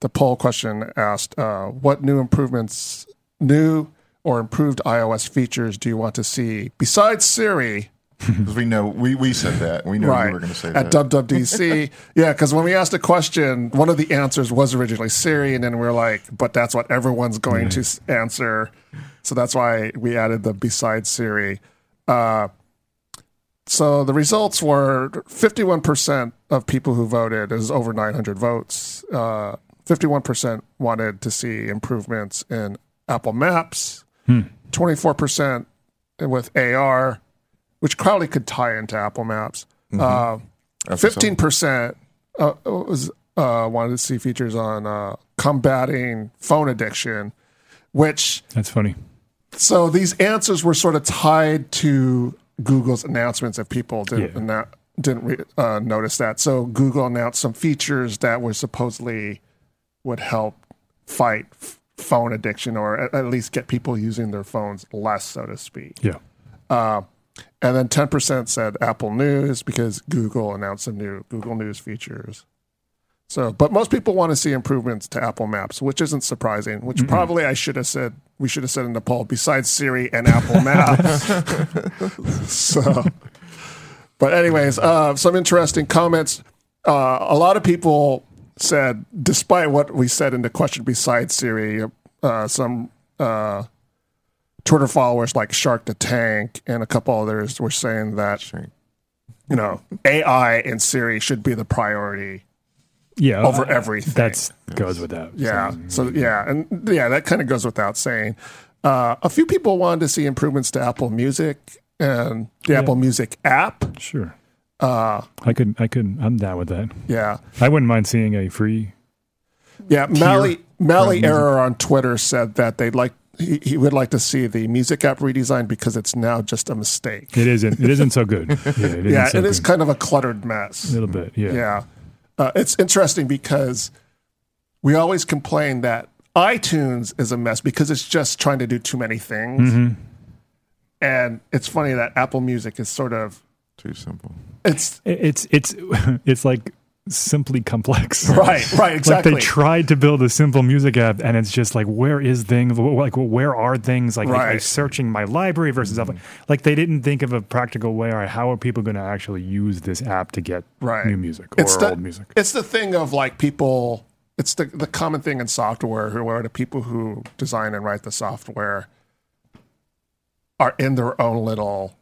The poll question asked, uh, "What new improvements, new or improved iOS features do you want to see besides Siri?"
Because we know we, we said that. We knew
right
you were going to say that.
at
that.
WWDC. yeah, because when we asked a question, one of the answers was originally Siri, and then we are like, "But that's what everyone's going to answer," so that's why we added the besides Siri. Uh, so the results were 51% of people who voted is over 900 votes. Uh, 51% wanted to see improvements in Apple Maps. 24% with AR, which probably could tie into Apple Maps. Uh,
I think so.
Fifteen percent uh, was uh, wanted to see features on uh, combating phone addiction, which
That's funny.
so these answers were sort of tied to Google's announcements if people didn't
Yeah.
annou- didn't re- uh, notice that. So Google announced some features that were supposedly would help fight f- phone addiction or at, at least get people using their phones less, so to speak.
Yeah.
And then 10% said Apple News because Google announced some new Google News features. So, but most people want to see improvements to Apple Maps, which isn't surprising, which probably I should have said, we should have said in the poll, besides Siri and Apple Maps. so, but anyways, uh, some interesting comments. Uh, a lot of people said, despite what we said in the question besides Siri, uh, some uh, Twitter followers like Shark the Tank and a couple others were saying that
Sure.
you know AI and Siri should be the priority
Yeah.
over
uh,
everything.
That goes without.
yeah.
saying.
So yeah, and yeah, that kind of goes without saying. Uh, a few people wanted to see improvements to Apple Music and the Apple Music app.
Sure. Uh, I could. I could. I'm down with that.
Yeah,
I wouldn't mind seeing a free.
yeah. Mally Mally. Error on Twitter said that they'd like he, he would like to see the music app redesigned because it's now just a mistake.
It isn't. It isn't so good. Yeah. It isn't
Yeah,
so
it is
good.
kind of a cluttered mess.
a little bit. Yeah.
Yeah. Uh, it's interesting because we always complain that iTunes is a mess because it's just trying to do too many things.
Mm-hmm.
And it's funny that Apple Music is sort of
Too simple.
it's
It's it's it's like simply complex.
right, right, exactly.
Like they tried to build a simple music app, and it's just like, where is things? Like, where are things? Like,
Right.
like searching my library versus
Mm-hmm.
Like, they didn't think of a practical way. Or how are people going to actually use this app to get
Right.
new music or
it's the,
old music?
It's the thing of like people. It's the the common thing in software who are the people who design and write the software are in their own little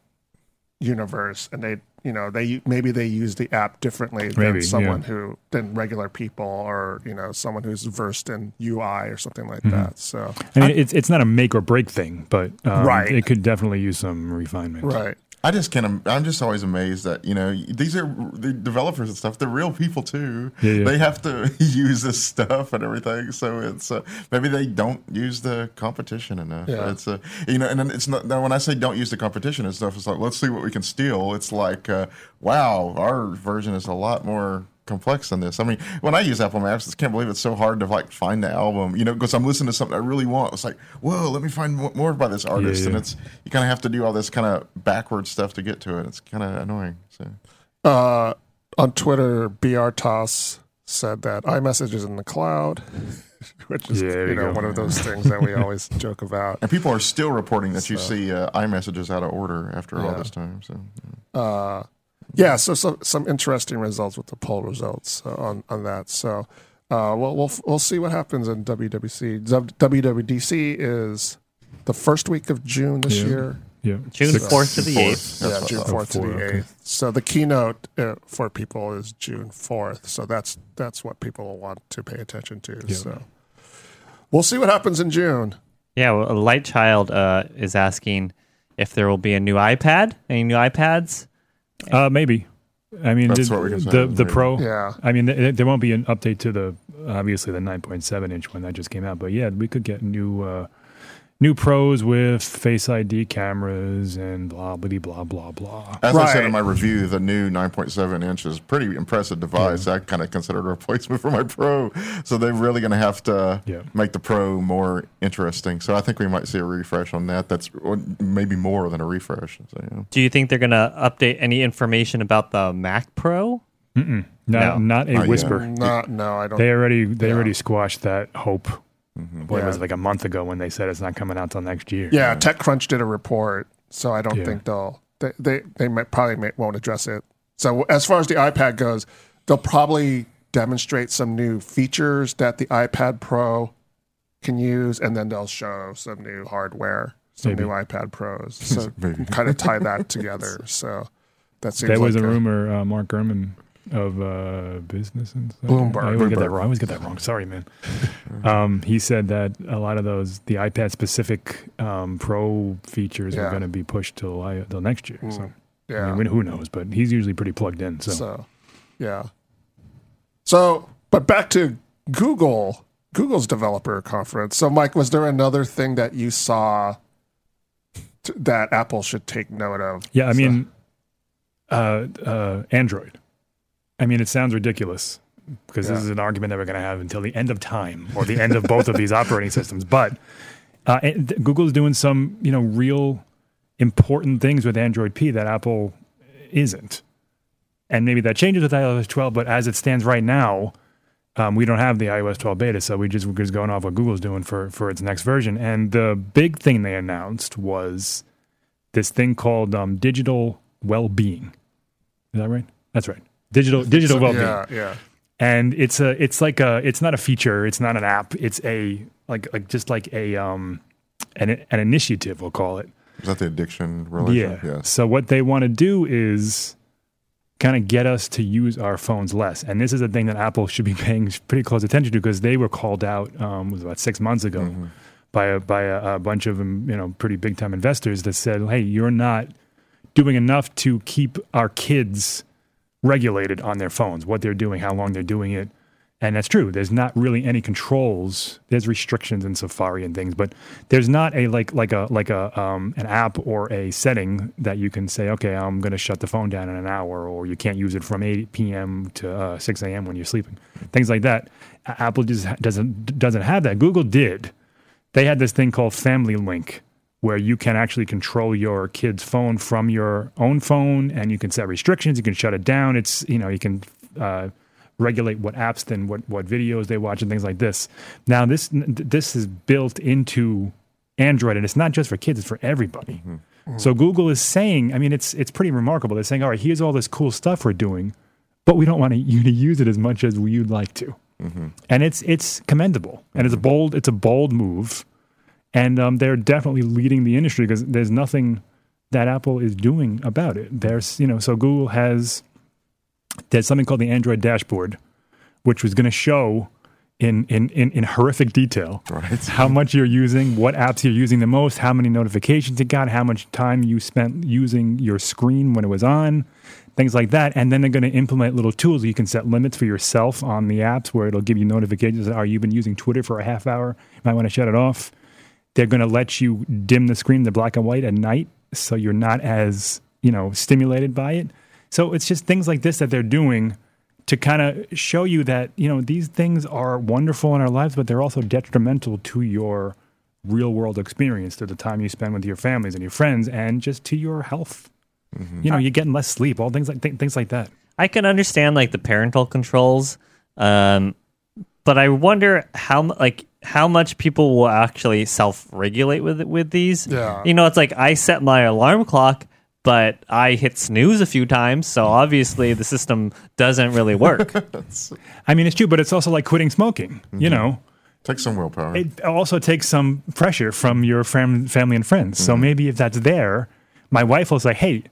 universe, and they you know they maybe they use the app differently than
Maybe,
someone
yeah.
who than regular people or you know someone who's versed in UI or something like
Mm-hmm.
that. So
I mean, it's it's not a make or break thing, but um,
Right.
it could definitely use some refinement.
right.
I just can't. im- I'm just always amazed that you know these are the developers and stuff. They're real people too.
Yeah, yeah.
They have to use this stuff and everything. So it's uh, maybe they don't use the competition enough.
Yeah.
It's uh, you know, and then it's not. Now when I say don't use the competition and stuff, it's like let's see what we can steal. It's like uh, wow, our version is a lot more complex than this. I mean, when I use Apple Maps, I can't believe it's so hard to like find the album. You know, because I'm listening to something I really want. It's like whoa, let me find mo- more by this artist,
Yeah,
and it's you kind of have to do all this kind of backward stuff to get to it. It's kind of annoying. So
Uh, on Twitter, BR Toss said that iMessage is in the cloud, which is
Yeah,
you know
go.
one of those things that we always joke about.
and people are still reporting that you see uh, iMessages out of order after all this time. So
uh, yeah, so, so some interesting results with the poll results uh, on on that. So uh, we'll we'll we'll see what happens in WWC. WWDC is the first week of June this
Yeah.
year.
Yeah.
June
Six-
fourth to the
Fourth.
eighth.
Yeah, June
thought.
fourth to
four,
the
okay.
eighth. So the keynote uh, for people is June fourth. So that's that's what people will want to pay attention to.
Yeah.
So we'll see what happens in June.
Yeah, well, a light child uh, is asking if there will be a new iPad. Any new iPads?
Uh, maybe. I mean,
That's
the,
what we can say,
the, the. Pro.
Yeah.
I mean, th- there won't be an update to the obviously the 9.7 inch one that just came out, but yeah, we could get new uh, new pros with Face ID cameras and blah blah blah blah blah.
as I said in my review, the new 9.7 inch is pretty impressive device. I kind of consider it a replacement for my Pro. So they're really going to have to
Yeah.
make the Pro more interesting. So I think we might see a refresh on that. That's maybe more than a refresh. So, yeah.
Do you think they're going to update any information about the Mac Pro?
Not,
No.
not a
Not
whisper.
Mm, not, no, I don't.
They already they
Yeah.
already squashed that hope. What
Yeah.
was like a month ago when they said it's not coming out till next year?
yeah, TechCrunch did a report, so I don't
Yeah.
think they'll. They they, they might, probably may, won't address it. So as far as the iPad goes, they'll probably demonstrate some new features that the iPad Pro can use, and then they'll show some new hardware, some
Maybe.
new iPad Pros. So
Maybe.
kind of tie that together. So that seems
There was
like
a rumor, uh, Mark Gurman of uh, Business and stuff.
Bloomberg.
I always get that wrong. I always get that wrong. Sorry, man. um, he said that a lot of those the iPad specific um, Pro features are going to be pushed till I, till next year. So
Yeah.
I mean, who knows? But he's usually pretty plugged in. So,
So, yeah. So, but back to Google, Google's developer conference. So, Mike, was there another thing that you saw t- that Apple should take note of?
yeah, I
So-
mean, uh, uh, Android. I mean, it sounds ridiculous because this is an argument that we're going to have until the end of time or the end of both of these operating systems. But uh, th- Google's doing some, you know, real important things with Android P that Apple isn't. And maybe that changes with iOS 12, but as it stands right now, um, we don't have the iOS 12 beta, so we just we're just going off what Google's doing for for its next version. And the big thing they announced was this thing called um, digital well-being. Is that right? That's right. Digital digital well-being
yeah, yeah.
and it's a it's like a it's not a feature it's not an app it's a like like just like a um an an initiative we'll call it
Is that the addiction relation?
yeah
Yes.
so what they want to do is kind of get us to use our phones less and this is a thing that apple should be paying pretty close attention to because they were called out um was about six months ago
Mm-hmm.
by a by a, a bunch of you know pretty big time investors that said hey you're not doing enough to keep our kids regulated on their phones, what they're doing, how long they're doing it. And that's true. There's not really any controls. There's restrictions in Safari and things, but there's not a like like a like a um, an app or a setting that you can say, okay, I'm going to shut the phone down in an hour, or you can't use it from 8 p.m. to uh, 6 a.m. when you're sleeping. Things like that. Apple just doesn't doesn't have that. Google did. They had this thing called Family Link, where you can actually control your kid's phone from your own phone and you can set restrictions you can shut it down. It's you know you can uh, regulate what apps then what what videos they watch and things like this. Now this this is built into android and it's not just for kids it's for everybody. Mm-hmm. Mm-hmm. So google is saying i mean it's it's pretty remarkable. They're saying all right here's all this cool stuff we're doing but we don't want you to use it as much as you'd like to. Mm-hmm. And it's it's commendable and it's a bold it's a bold move and um, they're definitely leading the industry because there's nothing that Apple is doing about it. There's, you know, so Google has there's something called the Android dashboard, which was going to show in, in in in horrific detail
Right.
how much you're using, what apps you're using the most, how many notifications you got, how much time you spent using your screen when it was on, things like that. And then they're going to implement little tools. You can set limits for yourself on the apps where it'll give you notifications. Are you been using Twitter for a half hour? You might want to shut it off. They're going to let you dim the screen the black and white at night, so you're not as you know stimulated by it. So it's just things like this that they're doing to kind of show you that you know these things are wonderful in our lives, but they're also detrimental to your real world experience, to the time you spend with your families and your friends, and just to your health. You know, you're getting less sleep, all things like th- things like that.
I can understand like the parental controls, um, but I wonder how like how much people will actually self-regulate with with these.
Yeah.
You know, it's like I set my alarm clock, but I hit snooze a few times, so obviously the system doesn't really work.
I mean, it's true, but it's also like quitting smoking. You mm-hmm. know,
Take some willpower.
it also takes some pressure from your fam- family and friends. So mm-hmm. maybe if that's there, my wife will say, "Hey,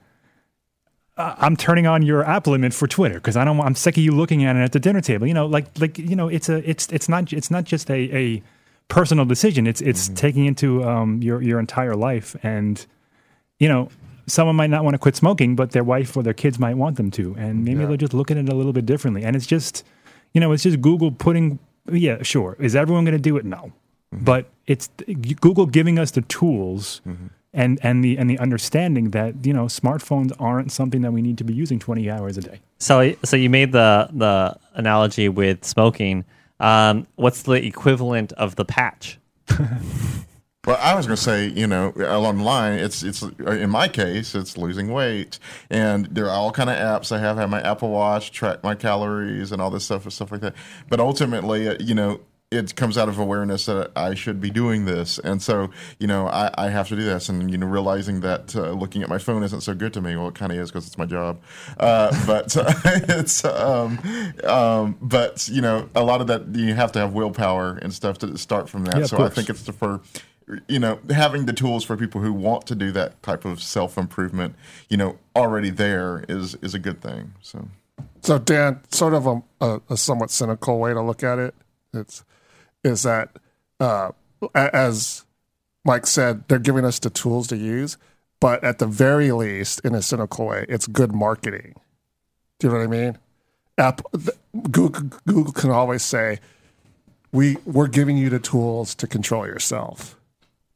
I'm turning on your app limit for Twitter because I don't. I'm sick of you looking at it at the dinner table. You know, like like you know, it's a it's it's not it's not just a a personal decision. It's it's mm-hmm. taking into um, your your entire life, and you know. Someone might not want to quit smoking, but their wife or their kids might want them to, and maybe they'll just look at it a little bit differently. And it's just, you know, it's just Google putting. Yeah, sure. Is everyone going to do it? No, mm-hmm. but it's Google giving us the tools mm-hmm. And and the and the understanding that you know smartphones aren't something that we need to be using 20 hours a day.
so so you made the the analogy with smoking. Um, what's the equivalent of the patch?
Well, I was going to say, you know, along the line, it's it's in my case, it's losing weight, and there are all kind of apps I have. I have my Apple Watch, track my calories, and all this stuff and stuff like that. But ultimately, uh, you know, it comes out of awareness that I should be doing this, and so you know I, I have to do this, and you know realizing that uh, looking at my phone isn't so good to me. Well, it kind of is because it's my job, uh, but it's um, um, but you know a lot of that you have to have willpower and stuff to start from that.
Yeah,
so I think it's for you know having the tools for people who want to do that type of self improvement, you know, already there is is a good thing. So.
So Dan, sort of a, a, a somewhat cynical way to look at it, it's is that uh, as Mike said, they're giving us the tools to use, but at the very least, in a cynical way, it's good marketing. Do you know what I mean? Th- Google, Google can always say, "We we're giving you the tools to control yourself,"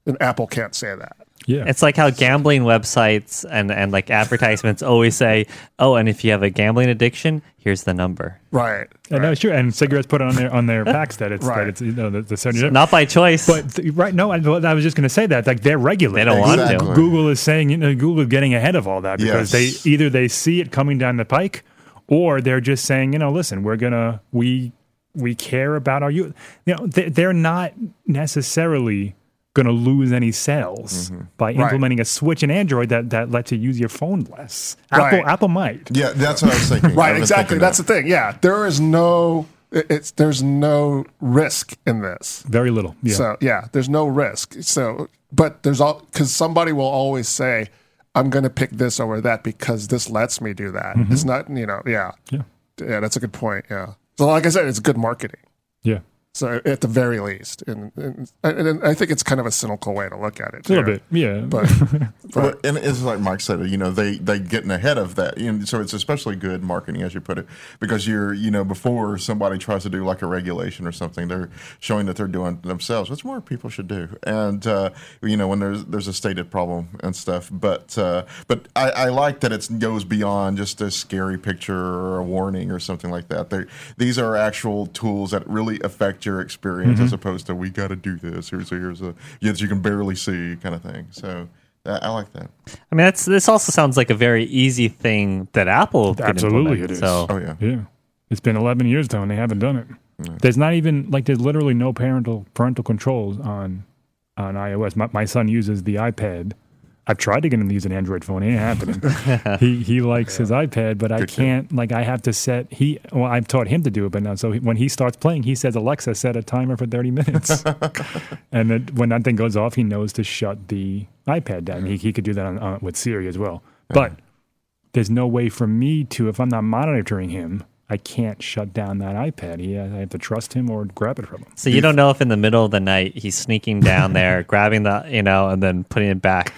and Apple can't say that.
Yeah.
It's like how gambling websites and, and like advertisements always say, oh, and if you have a gambling addiction, here's the number.
Right.
And no, it's true. And cigarettes put on their on their packs that it's
Right.
that it's you know the, the certain
Not by choice.
But th- right, no, I, I was just going to say that like they're regulated.
They don't want
Exactly.
to.
Google is saying you know Google is getting ahead of all that because
Yes.
they either they see it coming down the pike, or they're just saying you know listen we're gonna we we care about our youth. You know they, they're not necessarily going to lose any sales
Mm-hmm.
by
Right.
implementing a switch in Android that that lets you use your phone less. Apple
Right.
Apple might.
Yeah, that's what I was thinking.
Right,
was
exactly.
thinking
That's
that.
the thing. Yeah, there is no it's there's no risk in this.
Very little. Yeah.
So yeah, there's no risk. So, but there's all because somebody will always say, "I'm going to pick this over that because this lets me do that." It's not, you know, yeah,
yeah.
yeah. That's a good point. Yeah. So, like I said, it's good marketing.
Yeah.
So at the very least, and, and, and I think it's kind of a cynical way to look at it.
A little bit. Yeah.
but
Well, and it's like Mike said, you know, they they getting ahead of that, you know, so it's especially good marketing, as you put it, because you're, you know, before somebody tries to do like a regulation or something, they're showing that they're doing it themselves, which more people should do, and uh, you know, when there's there's a stated problem and stuff, but uh, but I, I like that it goes beyond just a scary picture or a warning or something like that. They these are actual tools that really affect your experience, as mm-hmm. opposed to we got to do this. Here's a, here's a yes you can barely see kind of thing. So. I I like that.
I mean, that's this also sounds like a very easy thing that Apple
Absolutely,
implement.
it is.
So
Oh yeah.
Yeah. It's been 11 years though, and they haven't done it. There's not even like there's literally no parental parental controls on on iOS. My, my son uses the iPad. I've tried to get him to use an Android phone. It ain't happening. he he likes his iPad, but I
Good kid.
can't. Like I have to set. He well, I've taught him to do it, but now so he, when he starts playing, he says Alexa set a timer for 30 minutes, and then when that thing goes off, he knows to shut the iPad down. He he could do that on, on, with Siri as well, but there's no way for me to if I'm not monitoring him. I can't shut down that iPad. He, I have to trust him or grab it from him.
So you don't know if in the middle of the night he's sneaking down there, grabbing the you know, and then putting it back.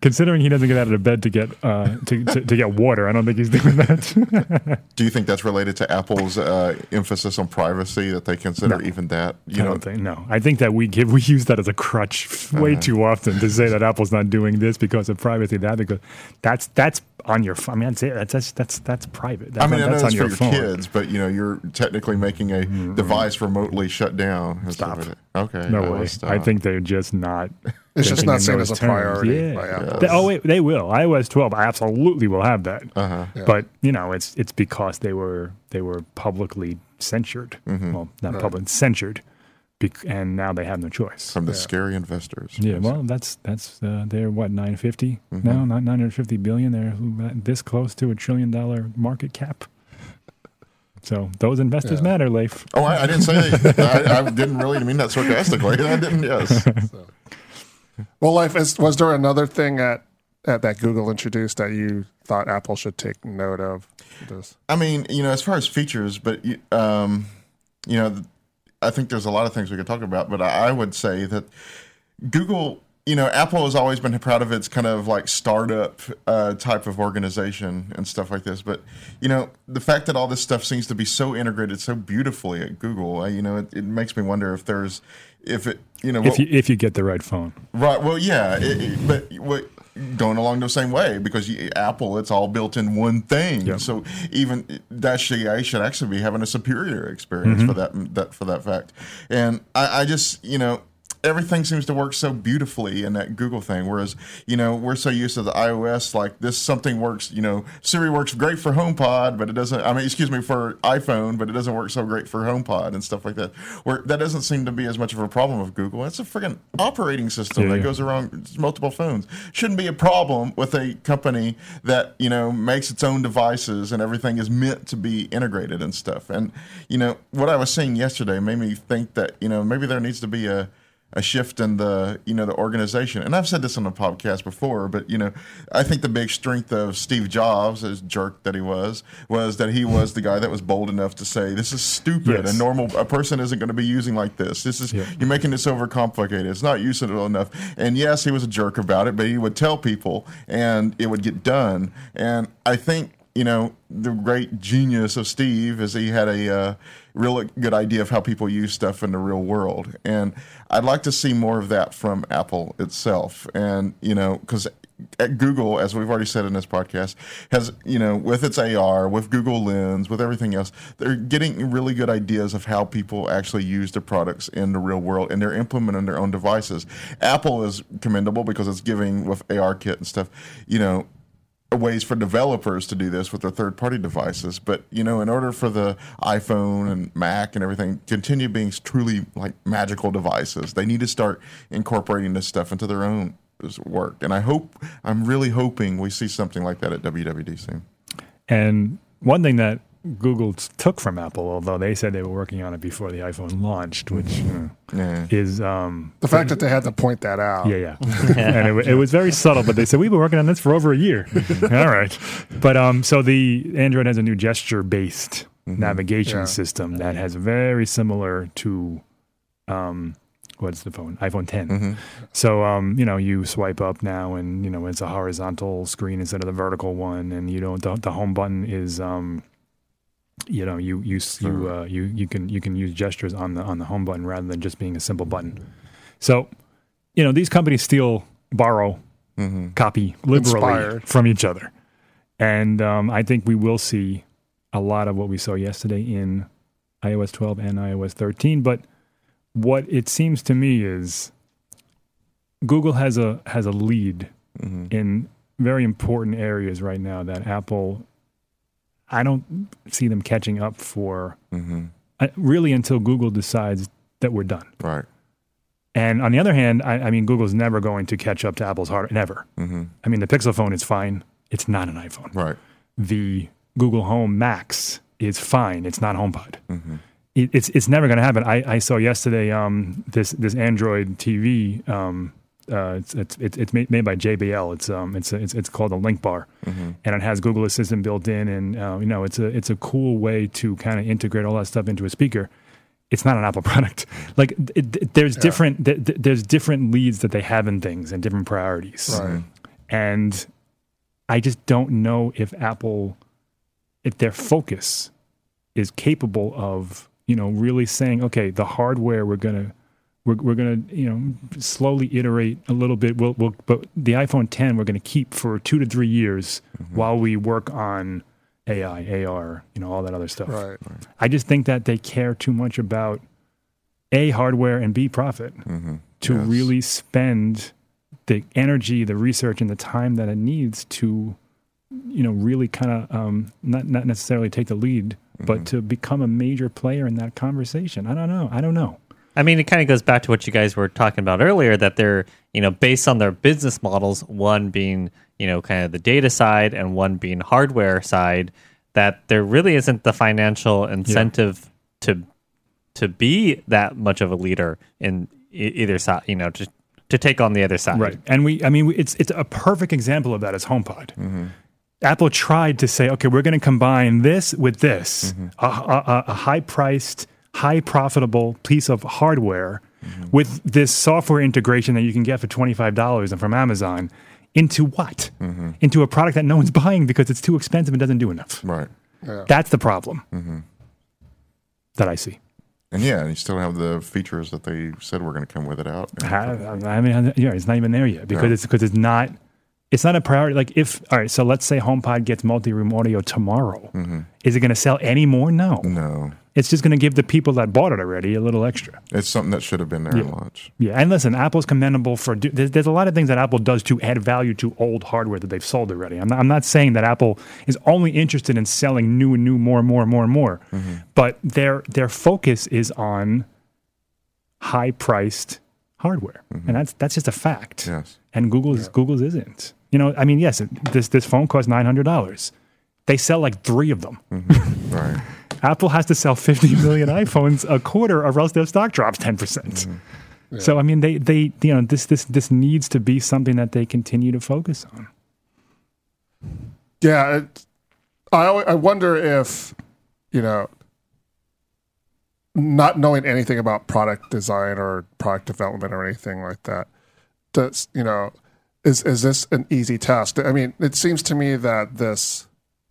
Considering he doesn't get out of bed to get uh, to, to, to get water, I don't think he's doing that.
Do you think that's related to Apple's uh, emphasis on privacy that they consider even that? You
I
know,
don't think. No, I think that we give we use that as a crutch way
Uh-huh.
too often to say that Apple's not doing this because of privacy. That because that's that's on your. I mean, that's it. That's that's that's, that's private. That's,
I mean, I
not-
know
that's
that's
on
for
your
your
phone.
kids, but you know, you're technically making a device remotely shut down.
Stop.
Okay.
No
I
way.
stop.
I think they're just not.
It's just not
in
seen as a
terms.
priority
Yeah.
by
They- oh wait, they will. iOS 12 absolutely will have that.
Uh-huh.
But you know, it's it's because they were they were publicly censured.
Mm-hmm.
Well, not public censured, bec- and now they have no choice.
From the scary investors.
Yeah, well, that's that's uh, they're what 950
Mm-hmm.
now, not 950 billion. They're this close to a trillion dollar market cap. So those investors
Yeah.
matter, Leif.
Oh, I, I didn't say. I, I didn't really mean that sarcastically. I didn't. Yes.
Well, Leif is, was there another thing at, at that Google introduced that you thought Apple should take note of? This.
I mean, you know, as far as features, but um, you know, I think there's a lot of things we could talk about. But I would say that Google, you know, Apple has always been proud of its kind of like startup uh, type of organization and stuff like this. But you know, the fact that all this stuff seems to be so integrated so beautifully at Google, you know, it, it makes me wonder if there's if it, you know,
If
what-
you if you get the right phone,
Right. Well, yeah, it, it- but what, going along the same way because you, Apple, it's all built in one thing.
Yep.
So even that CA should actually be having a superior experience
Mm-hmm.
for that, that for that fact. And I, I just, you know. Everything seems to work so beautifully in that Google thing. Whereas, you know, we're so used to the iOS, like this something works, you know, Siri works great for HomePod, but it doesn't, I mean, excuse me, for iPhone, but it doesn't work so great for HomePod and stuff like that. Where that doesn't seem to be as much of a problem with Google. It's a friggin' operating system
Yeah,
that
yeah.
goes around multiple phones. Shouldn't be a problem with a company that, you know, makes its own devices and everything is meant to be integrated and stuff. And, you know, what I was seeing yesterday made me think that, you know, maybe there needs to be a, a shift in the you know the organization. And i've said this on the podcast before but you know i think the big strength of steve jobs as jerk that he was was that he was the guy that was bold enough to say this is stupid.
Yes.
a normal a person isn't going to be using like this. This is
Yeah.
you're making this overcomplicated. It's not usable enough. And yes he was a jerk about it but he would tell people and it would get done. And i think you know the great genius of Steve is he had a uh, real good idea of how people use stuff in the real world, and I'd like to see more of that from Apple itself. And you know, because at Google, as we've already said in this podcast, has you know with its AR, with Google Lens, with everything else, they're getting really good ideas of how people actually use the products in the real world, and they're implementing their own devices. Apple is commendable because it's giving with ARKit and stuff, you know ways for developers to do this with their third party devices. But you know, in order for the iPhone and Mac and everything continue being truly like magical devices, they need to start incorporating this stuff into their own work. And I hope, I'm really hoping we see something like that at WWDC.
And one thing that Google took from Apple, although they said they were working on it before the iPhone launched, which uh,
Yeah.
is um,
The fact that they had to point that out.
Yeah, yeah. and it, it was very subtle, but they said we've been working on this for over a year. All right, but um, so the Android has a new gesture-based navigation
Yeah.
system that has very similar to um, what's the phone iPhone 10. So um, you know, you swipe up now, and you know it's a horizontal screen instead of the vertical one, and you don't the, the home button is um, you know you you you uh, you you can you can use gestures on the on the home button rather than just being a simple button. So, you know, these companies steal, borrow, copy liberally
Inspired.
from each other, and um, I think we will see a lot of what we saw yesterday in iOS 12 and iOS 13. But what it seems to me is Google has a has a lead in very important areas right now that Apple. I don't see them catching up for uh, really until Google decides that we're done.
Right.
And on the other hand, I, I mean, Google's never going to catch up to Apple's hardware. Never. I mean, the Pixel phone is fine. It's not an iPhone.
Right.
The Google Home Max is fine. It's not HomePod. It, it's it's never going to happen. I, I saw yesterday um, this this Android TV. Um, uh, it's it's it's, it's made, made by JBL. It's um it's it's it's called a Link Bar, and it has Google Assistant built in, and uh, you know it's a it's a cool way to kind of integrate all that stuff into a speaker it's not an Apple product. Like it, it- there's different th- th- there's different leads that they have in things and different priorities.
Right.
And I just don't know if Apple if their focus is capable of, you know, really saying, okay, the hardware we're going to we're, we're going to, you know, slowly iterate a little bit. We'll, we'll, but the iPhone 10 we're going to keep for 2 to 3 years mm-hmm. while we work on AI, AR, you know, all that other stuff.
Right.
I just think that they care too much about a hardware and b profit mm-hmm. to
Yes.
really spend the energy, the research, and the time that it needs to, you know, really kind of um, not not necessarily take the lead, but mm-hmm. to become a major player in that conversation. I don't know. I don't know.
I mean, it kind of goes back to what you guys were talking about earlier that they're, you know, based on their business models, one being, you know, kind of the data side and one being hardware side, that there really isn't the financial incentive to to be that much of a leader in either side, you know, to to take on the other side.
Right. And we, I mean, it's it's a perfect example of that is HomePod. Mm-hmm. Apple tried to say, okay, we're going to combine this with this, mm-hmm. a, a, a high priced, high profitable piece of hardware mm-hmm. with this software integration that you can get for $25 and from Amazon into what? Mm-hmm. Into a product that no one's buying because it's too expensive and doesn't do enough.
Right.
That's the problem mm-hmm. that I see.
And yeah, and you still have the features that they said were going to come with it out.
I, I mean, yeah, it's not even there yet because
Yeah.
it's because it's not it's not a priority. Like if all right, so let's say HomePod gets multi-room audio tomorrow, mm-hmm. is it going to sell any more? No,
No,
it's just going to give the people that bought it already a little extra.
it's something that should have been there in launch.
Yeah, and listen, Apple's commendable for do, there's, there's a lot of things that Apple does to add value to old hardware that they've sold already. I'm not, I'm not saying that Apple is only interested in selling new and new, more and more and more and more, mm-hmm. but their their focus is on high priced hardware, mm-hmm. and that's that's just a fact.
Yes.
And Google's Google's isn't. You know, I mean, yes, this this phone costs nine hundred dollars. They sell like three of them. Mm-hmm.
Right.
Apple has to sell 50 million iPhones a quarter, or else their stock drops 10%. percent mm-hmm. So I mean, they they you know this this this needs to be something that they continue to focus on.
Yeah, it, I I wonder if you know, not knowing anything about product design or product development or anything like that, does you know, is is this an easy task? I mean, it seems to me that this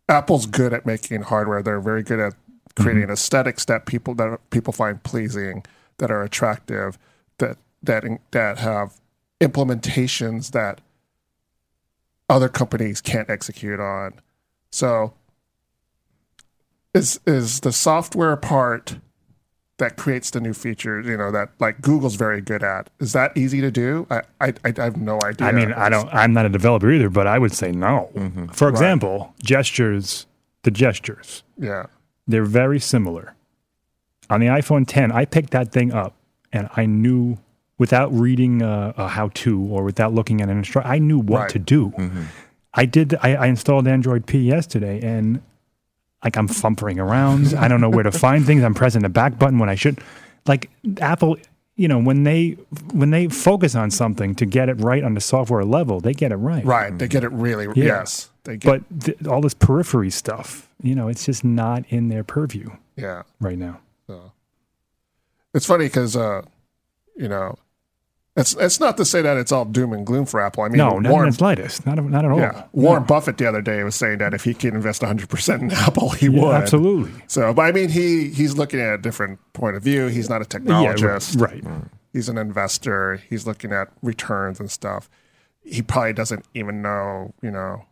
Apple's good at making hardware. They're very good at creating mm-hmm. aesthetics that people that people find pleasing, that are attractive, that that that have implementations that other companies can't execute on. So is is the software part that creates the new features, you know, that like Google's very good at. Is that easy to do? I I, I have no idea.
I mean, I don't. I'm not a developer either, but I would say no. Mm-hmm. For example, gestures, the gestures,
Yeah.
they're very similar. On the iPhone 10, I picked that thing up, and I knew without reading a, a how-to or without looking at an instruction, I knew what
Right.
to do. Mm-hmm. I did. I, I installed Android P yesterday, and like I'm fumbling around. I don't know where to find things. I'm pressing the back button when I should. Like Apple, you know, when they when they focus on something to get it right on the software level, they get it right.
Right. They get it really yes. They get
But th- all this periphery stuff, you know, it's just not in their purview
yeah.
right now. So.
It's funny because uh, you know, it's it's not to say that it's all doom and gloom for Apple. I mean,
No, not
Warren,
in its lightest. Not, not at all.
yeah, Warren Buffett the other day was saying that if he could invest 100 percent in Apple, he
Yeah,
would.
absolutely.
So, but I mean, he he's looking at a different point of view. He's not a
Yeah, right,
technologist.
right.
He's an investor. He's looking at returns and stuff. He probably doesn't even know. You know,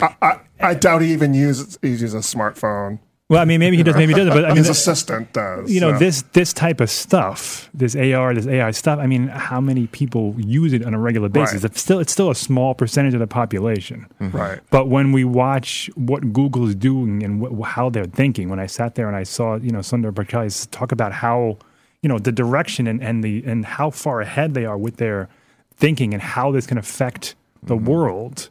I I, I doubt he even uses he uses a smartphone.
Well, I mean, maybe he does, maybe he doesn't. But I mean,
His assistant does.
you know, this this type of stuff, this AR, this AI stuff. I mean, how many people use it on a regular basis?
Right.
It's still it's still a small percentage of the population. Mm-hmm.
right.
But when we watch what Google is doing and wh- how they're thinking, when I sat there and I saw, you know, Sundar Pichai talk about how, you know, the direction and, and the and how far ahead they are with their thinking and how this can affect the mm-hmm. world,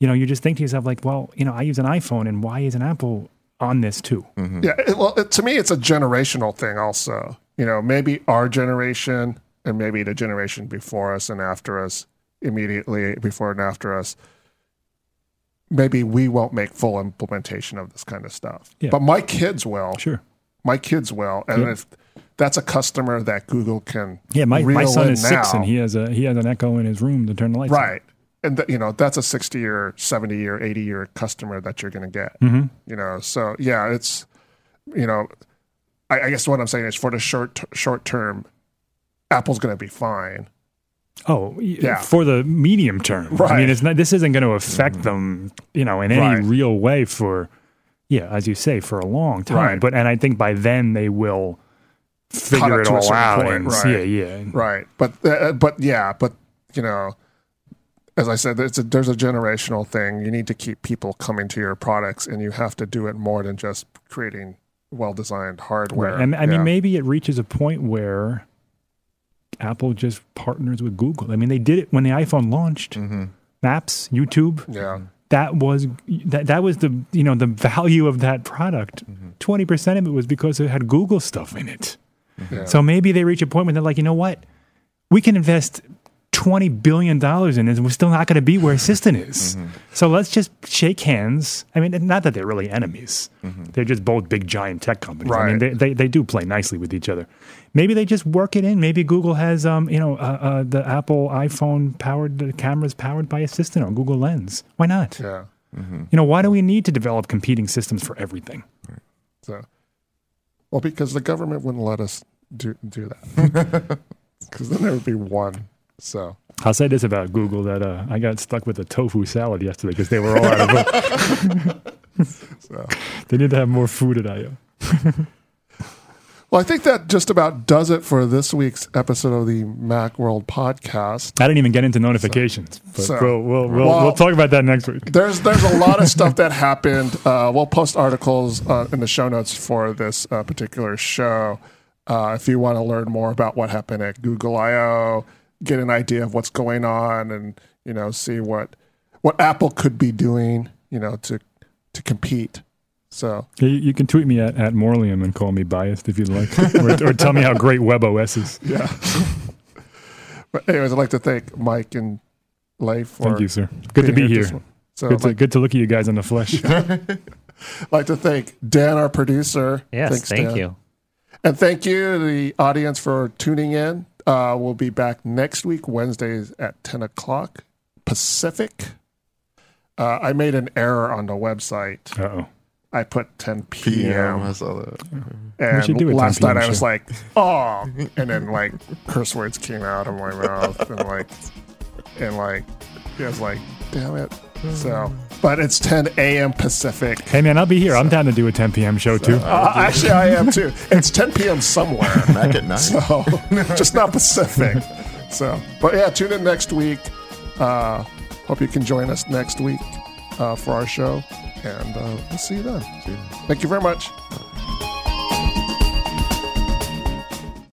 you know, you just think to yourself like, well, you know, I use an iPhone, and why isn't Apple on this too? Mm-hmm.
Yeah, it, well, it, to me, it's a generational thing. Also, you know, maybe our generation and maybe the generation before us and after us, immediately before and after us, maybe we won't make full implementation of this kind of stuff.
Yeah.
But my kids will.
Sure.
My kids will, and if that's a customer that Google can,
Yeah, my, my son
in
is six, and he has a he has an Echo in his room to turn the lights on.
And th- you know that's a sixty year, seventy year, eighty year customer that you're going to get.
Mm-hmm.
You know, so yeah, it's you know, I, I guess what I'm saying is for the short short term, Apple's going to be fine.
Oh,
Yeah.
for the medium term.
right.
I mean, it's not. This isn't going to affect them, you know, in any
Right.
real way for, yeah, as you say, for a long time.
Right.
But and I think by then they will figure
it
all out.
point,
and
right.
Yeah, yeah.
Right. But uh, but yeah, but you know, as I said, it's a, there's a generational thing. You need to keep people coming to your products, and you have to do it more than just creating well designed hardware.
Right. And I
Yeah.
mean, maybe it reaches a point where Apple just partners with Google. I mean, they did it when the iPhone launched. Mm-hmm. Maps, YouTube.
yeah.
that was that that was the you know the value of that product. Mm-hmm. 20 percent of it was because it had Google stuff in it.
Yeah.
So maybe they reach a point where they're like, you know what, we can invest twenty billion dollars in this, and we're still not going to be where Assistant is. So let's just shake hands. I mean, not that they're really enemies; they're just both big giant tech companies. I mean, they, they they do play nicely with each other. Maybe they just work it in. Maybe Google has, um, you know, uh, uh, the Apple iPhone powered the cameras powered by Assistant or Google Lens. Why not?
Yeah.
You know, why do we need to develop competing systems for everything?
So, well, because the government wouldn't let us do do that, because then there would be one. So,
I'll say this about Google that uh, I got stuck with a tofu salad yesterday because they were all out of it.
So.
They need to have more food at I/O.
Well, I think that just about does it for this week's episode of the Macworld podcast.
I didn't even get into notifications, but
so-
we'll, we'll, we'll,
Well-
we'll talk about that next week.
There's there's a lot of stuff that happened. Uh, we'll post articles uh, in the show notes for this uh, particular show. Uh, if you want to learn more about what happened at Google I/O, get an idea of what's going on, and you know see what what Apple could be doing, you know, to to compete. So
You, you can tweet me at, at Morlium and call me biased if you'd like, or, or tell me how great WebOS is.
yeah. but anyways, I'd like to thank Mike and Leif for
Thank you, sir. Good to be
this
here.
So
Good
I'd
to,
like,
good to look at you guys in the flesh.
like to thank Dan, our producer.
Yes,
Thanks,
thank
Dan.
you.
And thank you, to the audience, for tuning in. Uh, we'll be back next week, Wednesdays at 10 o'clock Pacific. Uh, I made an error on the website.
Uh oh.
I put 10
PM.
p.m.
I saw that.
And
do a 10
last night
PM
I was like, oh. And then, like, curse words came out of my mouth. And, like, and, like, I was like, damn it. So, but it's 10 a.m. Pacific.
Hey man, I'll be here. I'm down to do a 10 p.m. show too.
Uh, actually, I am too. It's 10 p.m. somewhere.
Back at night.
So just not Pacific. So, but yeah, tune in next week. Uh, hope you can join us next week uh, for our show, and uh, we'll see you then. Thank you very much.